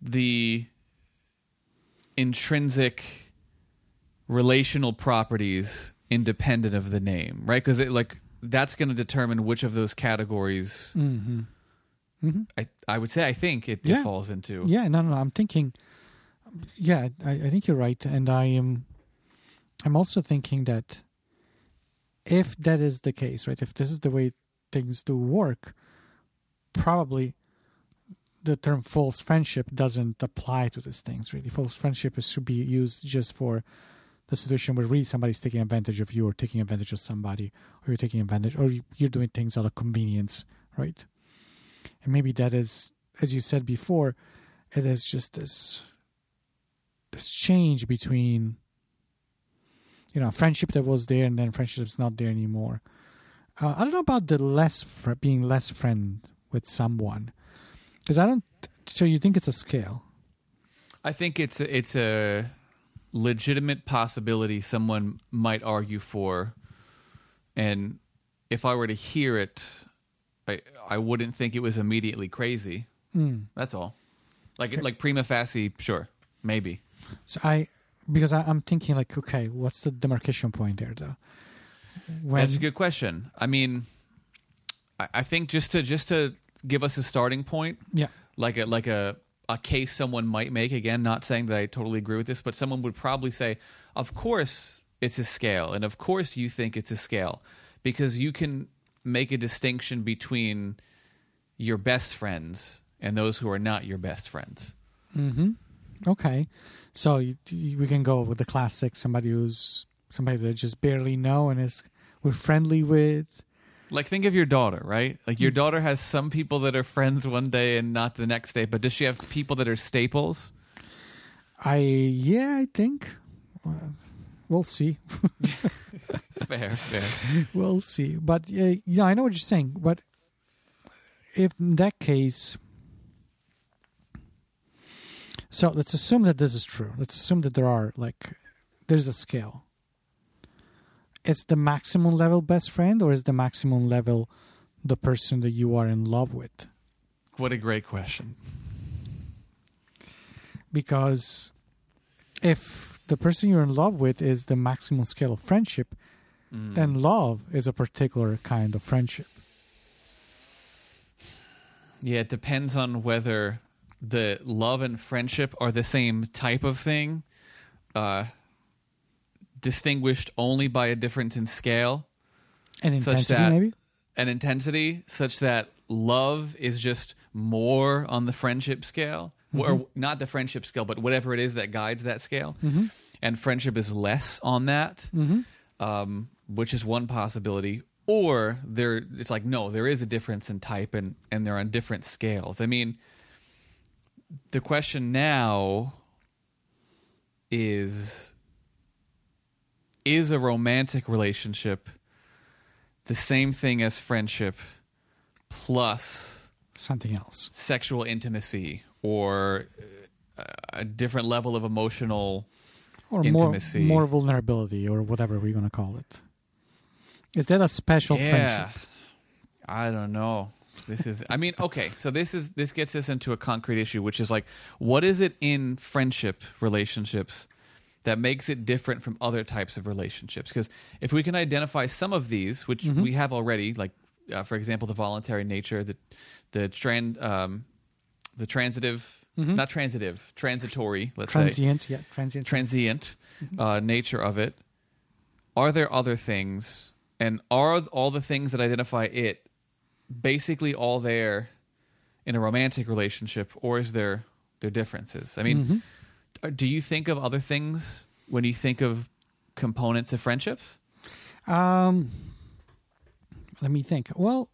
the intrinsic relational properties independent of the name right? Because it like that's going to determine which of those categories Mm-hmm. Mm-hmm. I, I would say I think it, Yeah. it falls into. Yeah, no, no, no. I'm thinking. Yeah, I, I think you're right, and I am. I'm also thinking that if that is the case, right? If this is the way things do work, probably the term false friendship doesn't apply to these things. Really, false friendship is should be used just for the situation where really somebody's taking advantage of you, or taking advantage of somebody, or you're taking advantage, or you- you're doing things out of convenience, right? And maybe that is, as you said before, it is just this this change between you know friendship that was there and then friendship's not there anymore. Uh, I don't know about the less fr- being less friend with someone because I don't. So you think it's a scale? I think it's a, it's a legitimate possibility someone might argue for, and if I were to hear it, I I wouldn't think it was immediately crazy. Mm. That's all. Like like prima facie, sure, maybe. So I because I, I'm thinking like, okay, what's the demarcation point there though? When, That's a good question. I mean, I, I think just to just to give us a starting point, Yeah. like a like a a case someone might make. Again, not saying that I totally agree with this, but someone would probably say, "Of course, it's a scale, and of course you think it's a scale, because you can make a distinction between your best friends and those who are not your best friends." Mm-hmm. Okay, so you, you- we can go with the classic: somebody who's somebody that just barely know and is we're friendly with. Like think of your daughter, right? Like your daughter has some people that are friends one day and not the next day, but does she have people that are staples? I yeah, I think uh, we'll see. <laughs> <laughs> Fair, fair. we'll see. But uh, yeah, I know what you're saying. But if in that case, so let's assume that this is true. Let's assume that there are like there's a scale. is the maximum level best friend or is the maximum level the person that you are in love with? What a great question. Because if the person you're in love with is the maximum scale of friendship, Mm. then love is a particular kind of friendship. Yeah, it depends on whether the love and friendship are the same type of thing, uh, distinguished only by a difference in scale And Such that- maybe? and intensity, such that love is just more on the friendship scale, or not the friendship scale, but whatever it is that guides that scale, and friendship is less on that. um, which is one possibility. Or there, it's like no, there is a difference in type, and and they're on different scales. I mean, the question now is: Is a romantic relationship the same thing as friendship plus Something else. sexual intimacy or uh, a different level of emotional? Or Intimacy. more more vulnerability or whatever we're gonna call it. Is that a special yeah. friendship? I don't know. This is I mean, okay, so this is this gets us into a concrete issue, which is like what is it in friendship relationships that makes it different from other types of relationships? Because if we can identify some of these, which we have already, like uh, for example, the voluntary nature, the the trans um, the transitive, not transitive, transitory, let's say Transient, yeah, transient. transient uh, nature of it. Are there other things, and are all the things that identify it basically all there in a romantic relationship, or is there there differences? I mean, uh, do you think of other things when you think of components of friendships? Um, let me think. Well,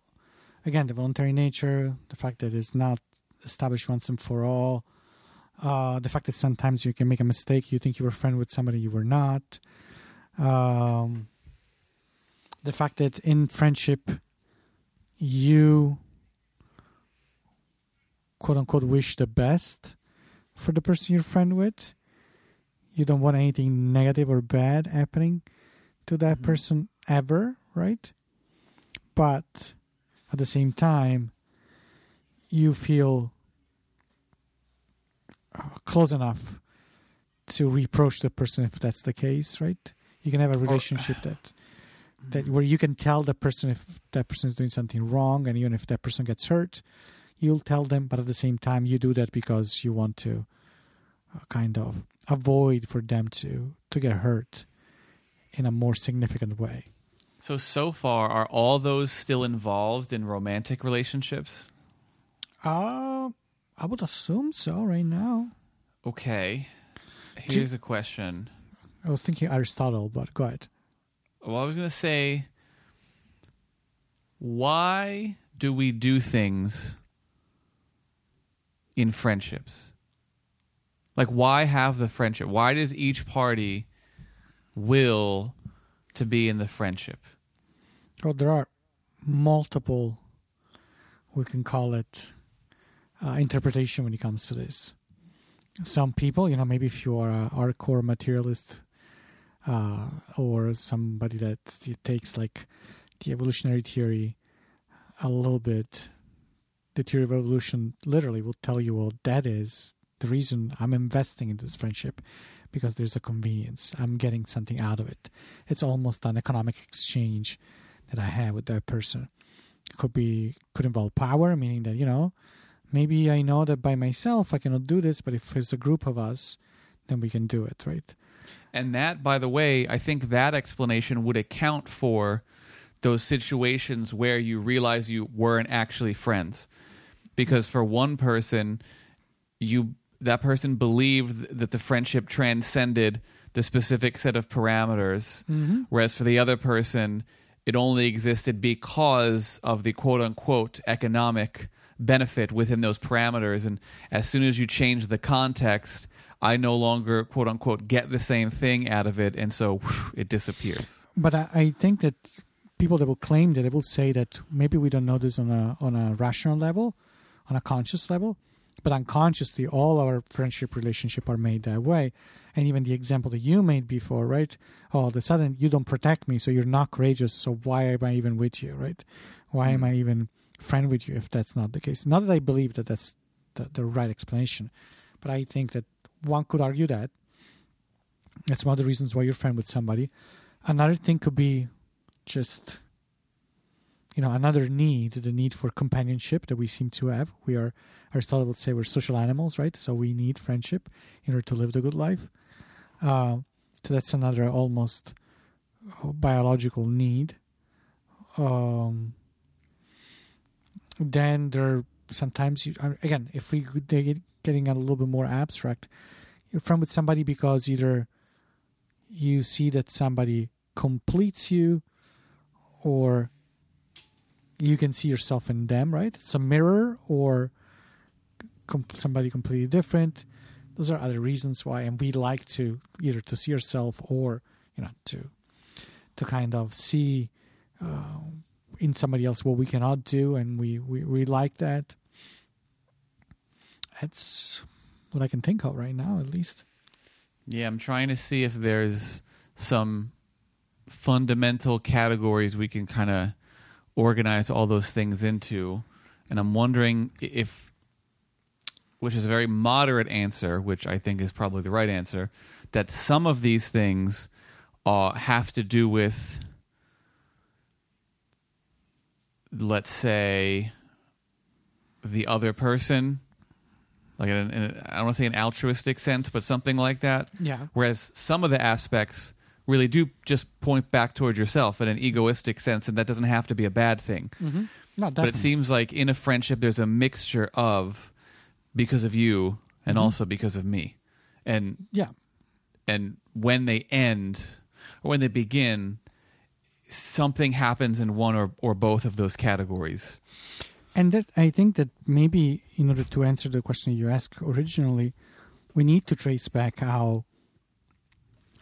again, the voluntary nature, the fact that it's not established once and for all, uh, the fact that sometimes you can make a mistake. You think you were friend with somebody you were not. Um, the fact that in friendship, you quote unquote wish the best for the person you're friend with. You don't want anything negative or bad happening to that person ever, right? But at the same time, you feel uh, close enough to reproach the person if that's the case, right? You can have a relationship that that where you can tell the person if that person is doing something wrong, and even if that person gets hurt, you'll tell them. But at the same time, you do that because you want to uh, kind of avoid for them to to get hurt in a more significant way. So so far, are all those still involved in romantic relationships? Uh, I would assume so right now. Okay. Here's a question. I was thinking Aristotle, but go ahead. Well, I was going to say, why do we do things in friendships? Like, why have the friendship? Why does each party will to be in the friendship? Well, there are multiple, we can call it, uh, interpretation when it comes to this. Some people, you know, maybe if you are a hardcore materialist uh, or somebody that takes like the evolutionary theory a little bit, the theory of evolution literally will tell you, well, that is the reason I'm investing in this friendship because there's a convenience. I'm getting something out of it. It's almost an economic exchange that I have with that person. It could be could involve power, meaning that you know maybe I know that by myself I cannot do this, but if it's a group of us, then we can do it, right? And that, by the way, I think that explanation would account for those situations where you realize you weren't actually friends. Because for one person, you that person believed that the friendship transcended the specific set of parameters, mm-hmm. whereas for the other person, it only existed because of the quote unquote economic benefit within those parameters. And as soon as you change the context, I no longer quote unquote get the same thing out of it, and so whew, it disappears. But I, I think that people that will claim that they will say that maybe we don't know this on a on a rational level, on a conscious level, but unconsciously all our friendship relationship are made that way and even the example that you made before right all of a sudden you don't protect me so you're not courageous so why am i even with you right why am Mm. i even friend with you if that's not the case not that i believe that that's the, the right explanation but i think that one could argue that. That's one of the reasons why you're friend with somebody. Another thing could be just you know another need the need for companionship that we seem to have. We are aristotle would say we're social animals right? So we need friendship in order to live the good life. Uh, so that's another almost uh, biological need. Um, then there sometimes you uh, again if we getting a little bit more abstract you're with somebody because either you see that somebody completes you or you can see yourself in them right? It's a mirror or com- somebody completely different. Those are other reasons why and we like to either to see yourself or you know to to kind of see uh, in somebody else what we cannot do and we we, we like that that's what i can think of right now at least Yeah, I'm trying to see if there's some fundamental categories we can kind of organize all those things into. And I'm wondering if, which is a very moderate answer, which I think is probably the right answer, that some of these things uh, have to do with, let's say, the other person. Like, in, in, I don't want to say an altruistic sense, but something like that. yeah Whereas some of the aspects really do just point back towards yourself in an egoistic sense, and that doesn't have to be a bad thing. mm-hmm. no, But it seems like in a friendship, there's a mixture of because of you and Mhm. also because of me, and yeah and when they end or when they begin, something happens in one or or both of those categories. And that I think that maybe in order to answer the question you asked originally, we need to trace back how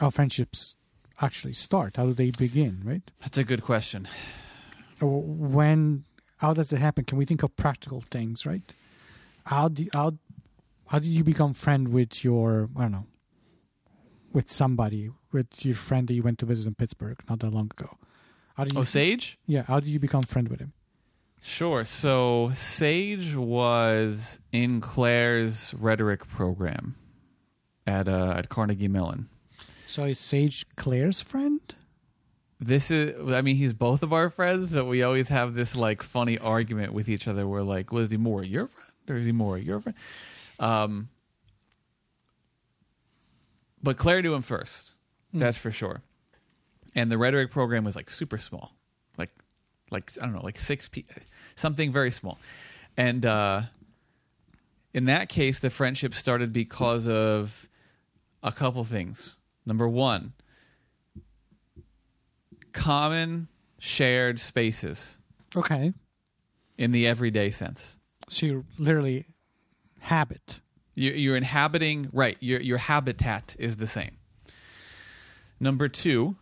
our friendships actually start. How do they begin, right? That's a good question. Uh, when how does it happen? Can we think of practical things, right? How do how how did you become friend with your I don't know with somebody with your friend that you went to visit in Pittsburgh not that long ago? How do you Oh, Sage. yeah? How did you become friend with him? Sure. So Sage was in Claire's rhetoric program at uh, at Carnegie Mellon. So is Sage Claire's friend? This is, I mean, he's both of our friends, but we always have this like funny argument with each other. Where like, was he more your friend or is he more your friend? Um, but Claire knew him first. That's for sure. And the rhetoric program was like super small, like like I don't know, like six pe- something very small. And uh, in that case, the friendship started because of a couple things. Number one, common shared spaces Okay. in the everyday sense. So you're literally habit. You're, you're inhabiting right. Your your habitat is the same. Number two,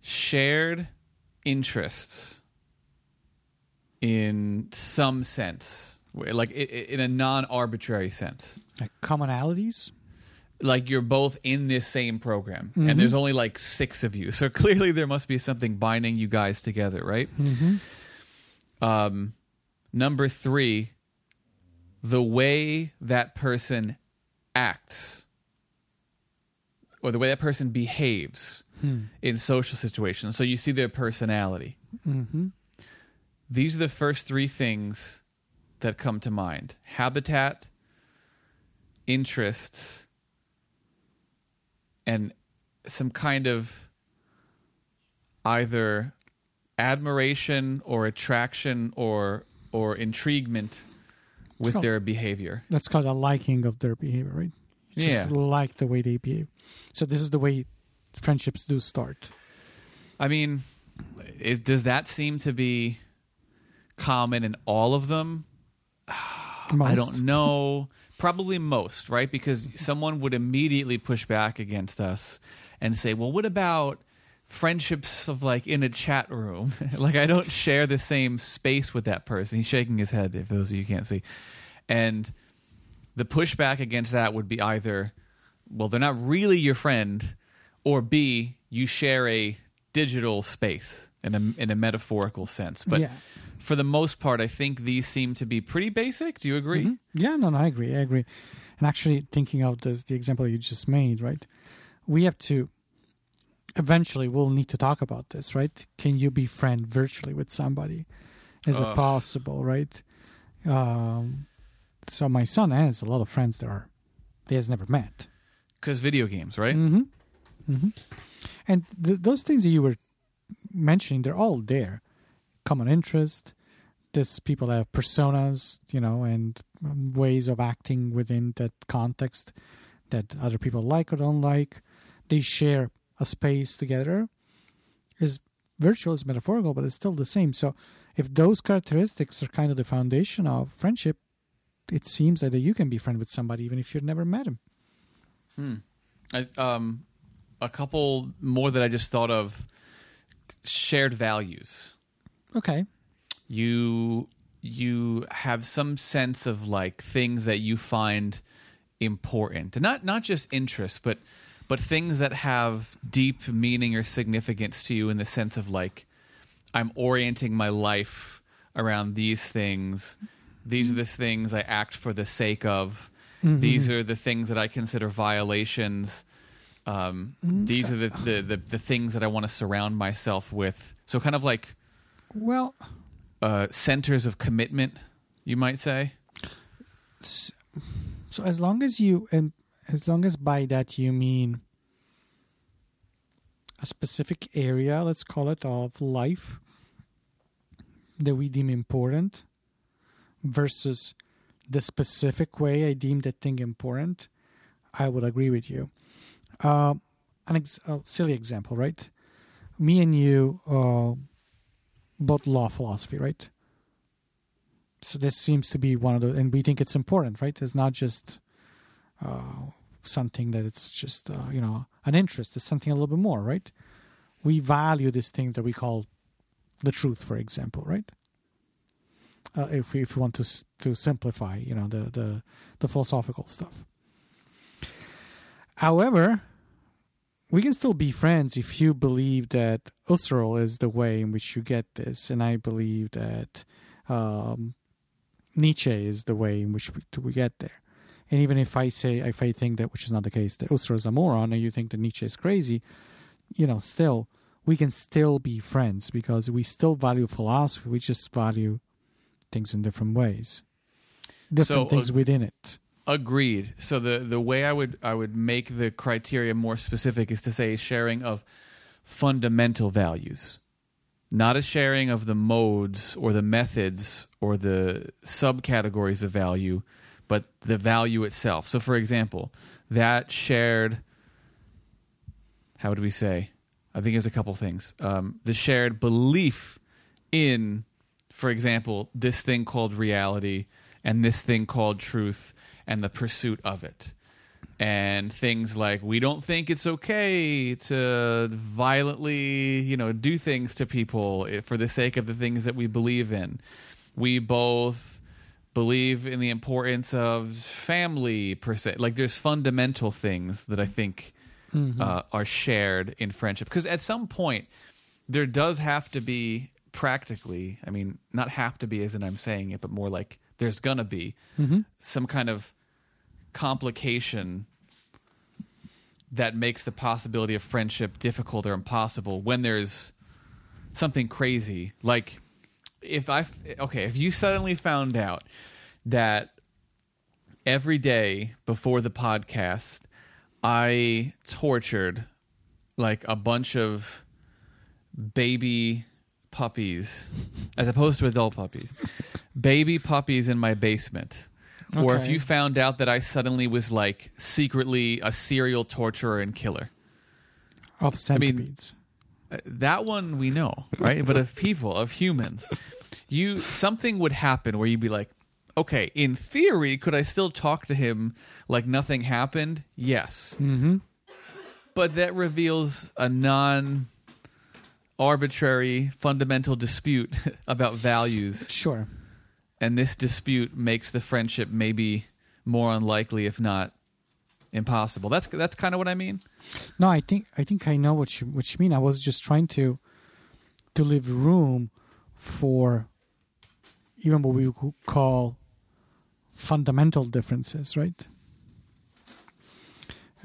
shared interests in some sense, like in a non-arbitrary sense. Like commonalities. Like you're both in this same program, and there's only like six of you, <laughs> so clearly there must be something binding you guys together, right? Mm-hmm. Um, number three, the way that person acts or the way that person behaves in social situations. So you see their personality. Mm-hmm. These are the first three things that come to mind habitat, interests, and some kind of either admiration or attraction or or intriguement with So- their behavior. That's called a liking of their behavior, right? You Just Yeah. like the way they behave. So this is the way friendships do start. I mean, is, does that seem to be common in all of them? <sighs> I don't know. Probably most, right? Because someone would immediately push back against us and say, "Well, what about friendships of like in a chat room. <laughs> like I don't share the same space with that person. He's shaking his head if those of you can't see. And the pushback against that would be either well, they're not really your friend, or B, you share a digital space in a in a metaphorical sense. But yeah. For the most part, I think these seem to be pretty basic. Do you agree? Mhm. Yeah, no, no, I agree. I agree. And actually, thinking of this, the example you just made, right? We have to eventually we'll need to talk about this, right? Can you be friend virtually with somebody? Is it possible, right? Um, so my son has a lot of friends that are he has never met. Because video games, right? Mm-hmm. Mm-hmm. And th- those things that you were mentioning, they're all there. Common interest. This people have personas, you know, and um, ways of acting within that context that other people like or don't like. They share a space together. Is virtual is metaphorical, but it's still the same. So, if those characteristics are kind of the foundation of friendship, it seems that you can be friend with somebody even if you've never met him. Hmm. I, um, a couple more that I just thought of. Shared values. Okay. You you have some sense of like things that you find important, and not not just interests, but but things that have deep meaning or significance to you in the sense of like I'm orienting my life around these things. These are the things I act for the sake of. These are the things that I consider violations. Um, these are the, the, the, the things that I want to surround myself with. So, kind of like Well, uh, centers of commitment, you might say. s- so as long as you and as long as by that you mean a specific area, let's call it of life that we deem important versus the specific way I deem that thing important, I would agree with you. Um, an ex- a silly example, right? Me and you uh, both law philosophy, right? So this seems to be one of the, and we think it's important, right? It's not just uh, something that it's just uh, you know an interest. It's something a little bit more, right? We value these things that we call the truth, for example, right? Uh, if we, if we want to to simplify, you know, the the the philosophical stuff. However, we can still be friends if you believe that Husserl is the way in which you get this, and I believe that um, Nietzsche is the way in which we, we get there. And even if I say, if I think that, which is not the case, that Husserl is a moron, and you think that Nietzsche is crazy, you know, still, we can still be friends because we still value philosophy. We just value things in different ways, different So, things uh, within it. Agreed. So the the way I would I would make the criteria more specific is to say sharing of fundamental values, not a sharing of the modes or the methods or the subcategories of value, but the value itself. So, for example, that shared. How would we say? I think there's a couple things. Um, the shared belief in, for example, this thing called reality and this thing called truth and the pursuit of it. And things like we don't think it's okay to violently, you know, do things to people for the sake of the things that we believe in. We both believe in the importance of family per se. Like there's fundamental things that I think uh, are shared in friendship because at some point there does have to be practically. I mean, not have to be as in I'm saying it, but more like there's gonna be mm-hmm. some kind of complication that makes the possibility of friendship difficult or impossible when there's something crazy. Like if i okay if you suddenly found out that every day before the podcast i tortured like a bunch of baby puppies as opposed to adult puppies baby puppies in my basement or if you found out that i suddenly was like secretly a serial torturer and killer Of mean, centipedes. uh, that one we know, right? but of people, of humans, you something would happen where you'd be like, okay, in theory, could I still talk to him like nothing happened? Yes, mm-hmm. but that reveals a non arbitrary fundamental dispute <laughs> about values Sure. and this dispute makes the friendship maybe more unlikely if not impossible that's that's kind of what i mean No, I think I think I know what you what you mean. I was just trying to to leave room for even what we would call fundamental differences, right?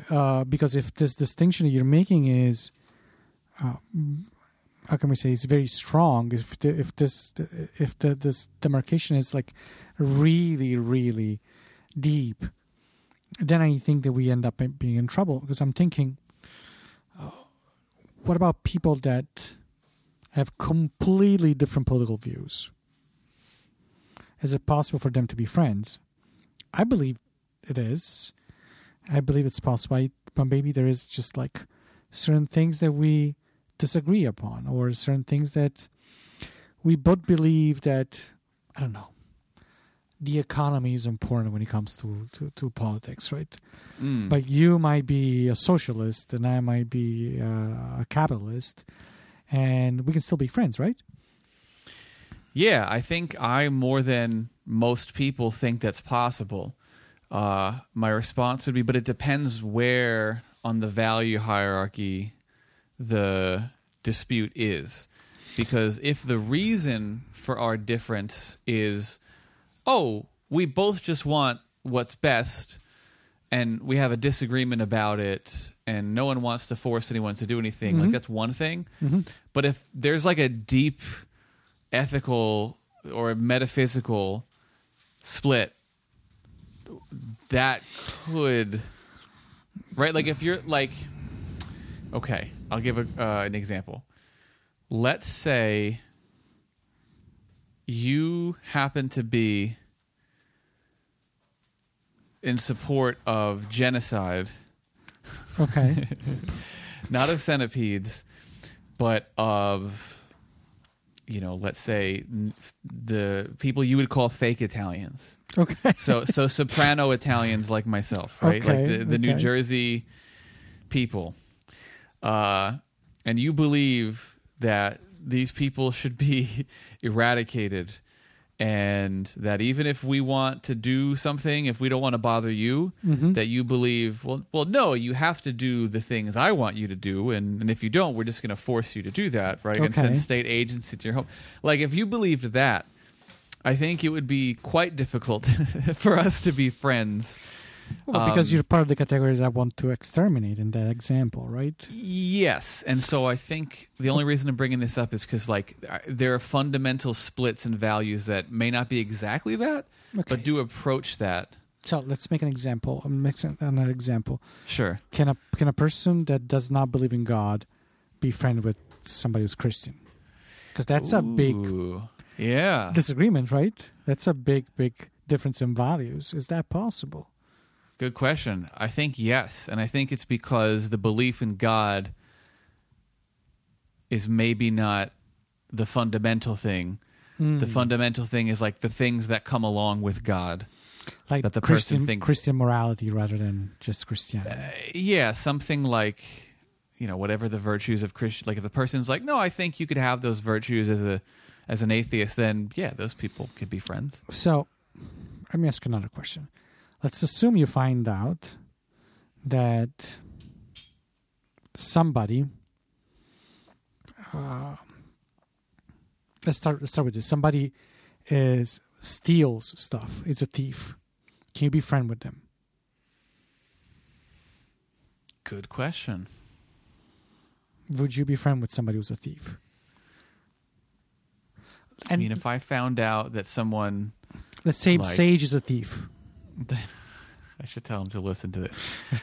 Uh, because if this distinction that you're making is, uh, how can we say, it's very strong. If the, if this if the this demarcation is like really really deep, then I think that we end up being in trouble because I'm thinking, uh, what about people that have completely different political views? Is it possible for them to be friends? I believe it is. I believe it's possible, but maybe there is just like certain things that we disagree upon, or certain things that we both believe that I don't know the economy is important when it comes to, to, to politics, right? Mm. But you might be a socialist and I might be uh, a capitalist, and we can still be friends, right? Yeah, I think I more than most people think that's possible. Uh, my response would be, but it depends where on the value hierarchy the dispute is. Because if the reason for our difference is, oh, we both just want what's best and we have a disagreement about it and no one wants to force anyone to do anything, like Mhm. that's one thing. Mm-hmm. But if there's like a deep ethical or metaphysical split, that could, right? Like if you're like, okay, I'll give a, uh, an example. Let's say you happen to be in support of genocide Okay. <laughs> not of centipedes, but of you know, let's say n- the people you would call fake Italians. okay. So so soprano Italians like myself, right? like Okay, the, the New. Jersey people. Uh and you believe that these people should be <laughs> eradicated and that even if we want to do something if we don't want to bother you Mhm. that you believe well well no you have to do the things i want you to do. And, and if you don't we're just going to force you to do that right? And send state agents to your home. Like if you believed that i think it would be quite difficult <laughs> for us to be friends Well, because Um, you're part of the category that I want to exterminate in that example, right? Yes, and so I think the only reason I'm bringing this up is because like there are fundamental splits in values that may not be exactly that, Okay. but do approach that. So let's make an example. I'm mixing another example. Sure. Can a can a person that does not believe in God be friend with somebody who's Christian? Because that's a big Yeah. disagreement, right? That's a big, big difference in values. Is that possible? Good question. I think yes, and I think it's because the belief in God is maybe not the fundamental thing. The Mm. fundamental thing is like the things that come along with God. like that the person Christian thinks- Christian morality rather than just Christianity. Uh, yeah, something like you know whatever the virtues of Christian. Like if the person's like, no, I think you could have those virtues as a as an atheist, then yeah, those people could be friends. So, let me ask another question. Let's assume you find out that somebody. Uh, let's start. Let's start with this. Somebody is steals stuff. Is a thief. Can you be friend with them? Good question. Would you be friend with somebody who's a thief? I mean, if I found out that someone, let's say like- Sage is a thief. <laughs> I should tell him to listen to this.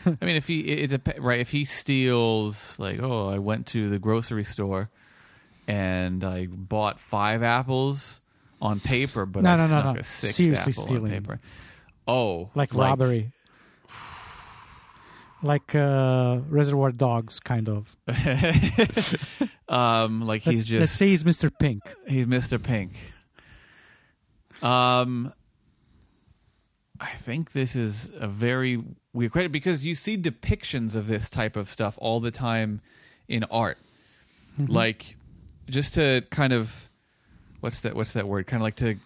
I mean, if he it's a right, if he steals, like, oh, I went to the grocery store and I bought five apples on paper, but No, I no, no, snuck no. a sixth Seriously apple stealing. on paper. Oh, like, robbery like uh reservoir dogs kind of <laughs> um, like let's, he's just let's say he's mr pink He's Mr. Pink. Um, I think this is a very weird question because you see depictions of this type of stuff all the time in art. Mm-hmm. Like just to kind of what's that what's that word? Kind of like to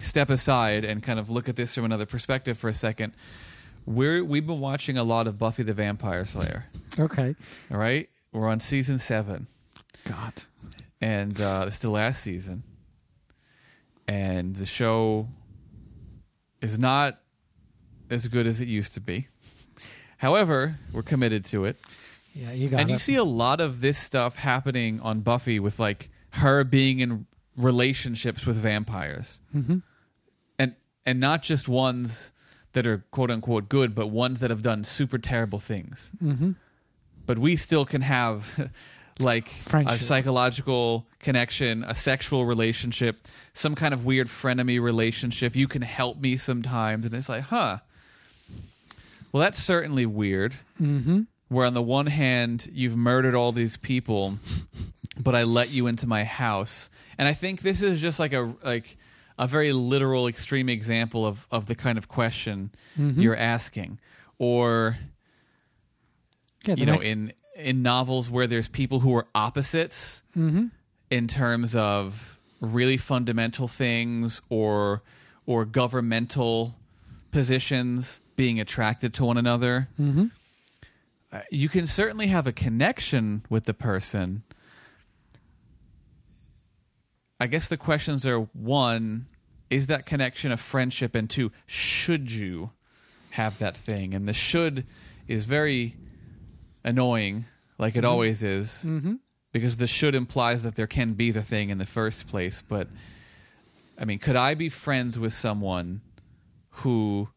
step aside and kind of look at this from another perspective for a second. We're we've been watching a lot of Buffy the Vampire Slayer. Okay. All right, we're on season seven, God. and uh, it's the last season, and the show is not as good as it used to be. However, we're committed to it. Yeah, you got it. and it. you see a lot of this stuff happening on Buffy with like her being in relationships with vampires. Mhm. And and not just ones that are quote unquote good, but ones that have done super terrible things. Mm-hmm. But we still can have <laughs> like a psychological connection, a sexual relationship, some kind of weird frenemy relationship. You can help me sometimes and it's like, "Huh. Well, that's certainly weird." Mm-hmm. where on the one hand you've murdered all these people but i let you into my house and i think this is just like a like a very literal extreme example of of the kind of question Mm-hmm. you're asking or Yeah, you know next- in in novels where there's people who are opposites Mhm. in terms of really fundamental things or or governmental positions being attracted to one another Mhm. uh, you can certainly have a connection with the person. I guess the questions are one, is that connection a friendship? And two, should you have that thing? And the should is very annoying, like it always is, Mhm. because the should implies that there can be the thing in the first place. But, I mean, could I be friends with someone who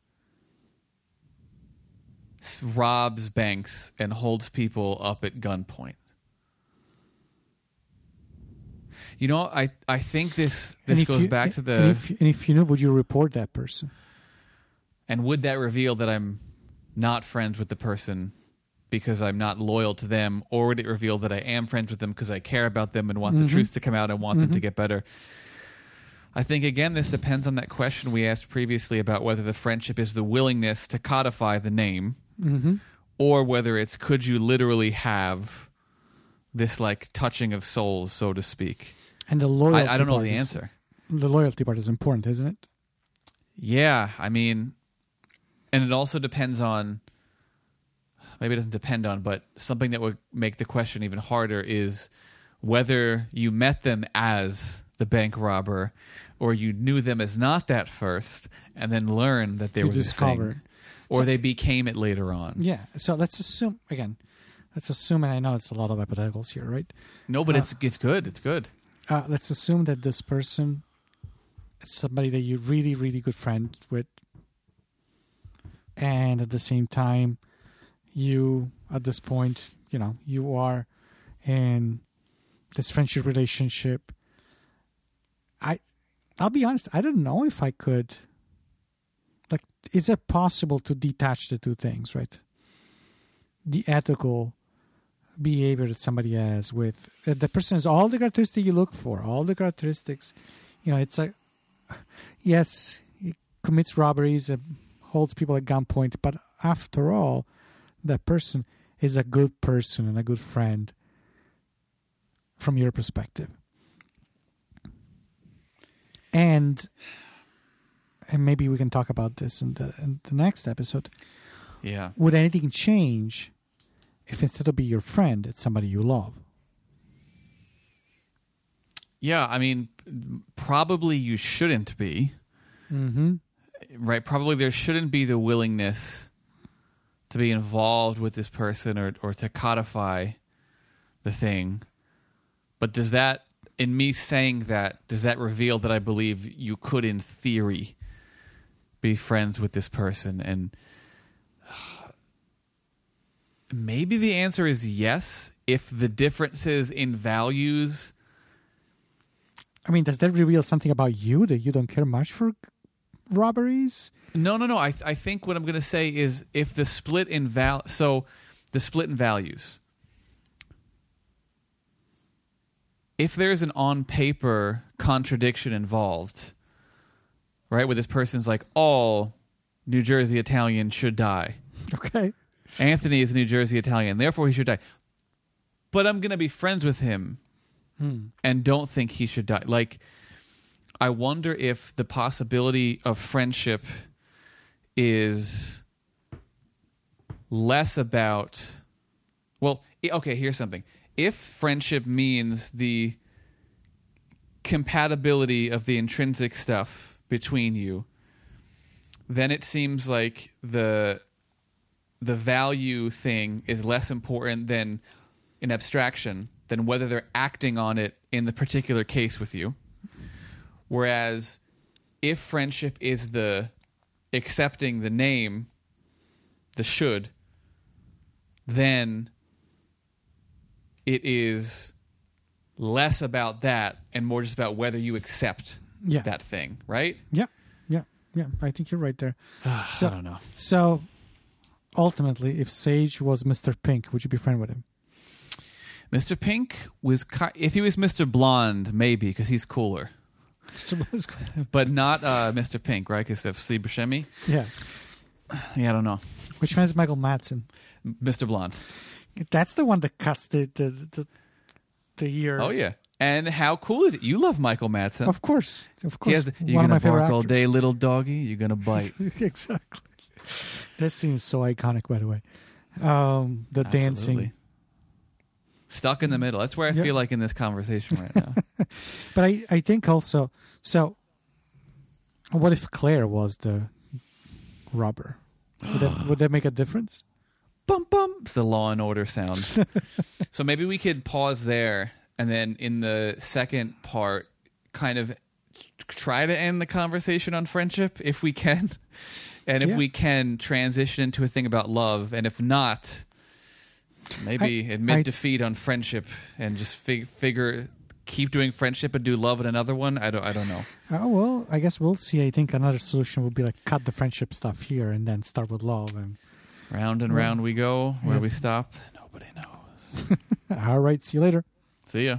robs banks and holds people up at gunpoint. You know, I, I think this this goes you- back to And the if, and if you know, would you report that person? and would that reveal that I'm not friends with the person because I'm not loyal to them, or would it reveal that I am friends with them because I care about them and want the Mhm. truth to come out and want them to Mhm. get better? I think again this depends on that question we asked previously about whether the friendship is the willingness to codify the name Mm-hmm. or whether it's could you literally have this like touching of souls, so to speak. And the loyalty. I, I don't know the is- answer. The loyalty part is important, isn't it? Yeah, I mean, and it also depends on. Maybe it doesn't depend on, but something that would make the question even harder is whether you met them as the bank robber, or you knew them as not that first, and then learned that they you were this thing, discovered. or So- they became it later on. Yeah. So let's assume again. Let's assume, and I know it's a lot of hypotheticals here, right? No, but Uh, it's it's good. It's good. Uh, let's assume that this person is somebody that you're really, really good friend with, and at the same time, you at this point, you know, you are in this friendship relationship. I, I'll be honest. I don't know if I could. Like, is it possible to detach the two things, right? The ethical behavior that somebody has with uh, the person has all the characteristics you look for, all the characteristics. You know, it's like yes, he commits robberies, uh, holds people at gunpoint, but after all, that person is a good person and a good friend from your perspective. And and maybe we can talk about this in the in the next episode. Yeah. Would anything change if instead of be your friend, it's somebody you love? Yeah, I mean, probably you shouldn't be, Mm-hmm. right? Probably there shouldn't be the willingness to be involved with this person or or to codify the thing. But does that in me saying that, does that reveal that I believe you could in theory be friends with this person and <sighs> maybe the answer is yes if the differences in values I mean, does that reveal something about you that you don't care much for robberies? No, no, no. I I think what I'm going to say is if the split in val so the split in values. If there's an on paper contradiction involved, right, where this person's like, all New Jersey Italian should die. Okay. Anthony is a New Jersey Italian, therefore he should die. But I'm going to be friends with him Hmm. and don't think he should die. Like, I wonder if the possibility of friendship is less about. Well, okay, here's something. If friendship means the compatibility of the intrinsic stuff between you, then it seems like the the value thing is less important than an abstraction than whether they're acting on it in the particular case with you. Whereas if friendship is the accepting the name, the should, then it is less about that and more just about whether you accept Yeah. that thing, right? Yeah. Yeah. Yeah. I think you're right there. <sighs> So- I don't know. So ultimately, if Sage was Mr. Pink, would you be friend with him? Mr. Pink was if he was Mr. Blonde, maybe because he's cooler, So let's go- but not uh, Mr. Pink, right? Because of Steve Buscemi. yeah. Yeah, I don't know. Which one is Michael Madsen? Mr. Blonde. That's the one that cuts the the the, the ear. Oh yeah. And how cool is it? You love Michael Madsen. Of course, of course. has you're gonna bark all day, little doggy. You're gonna bite. <laughs> exactly. This scene is so iconic, by the way. Um, the dancing. Stuck in the middle. That's where I Yeah. feel like in this conversation right now. <laughs> But I, I think also, so what if Claire was the robber? Would that, would that make a difference? <gasps> bum bum. It's the Law and Order sounds. <laughs> so maybe we could pause there, and then in the second part, kind of try to end the conversation on friendship if we can, <laughs> and if Yeah. we can transition into a thing about love, and if not, maybe I- admit I- defeat on friendship and just fig- figure keep doing friendship and do love in another one. I don't. I don't know. Oh, well, I guess we'll see. I think another solution would be like cut the friendship stuff here and then start with love. And Round and Well, round we go. Where yes. we stop, nobody knows. <laughs> all right, see you later. See ya.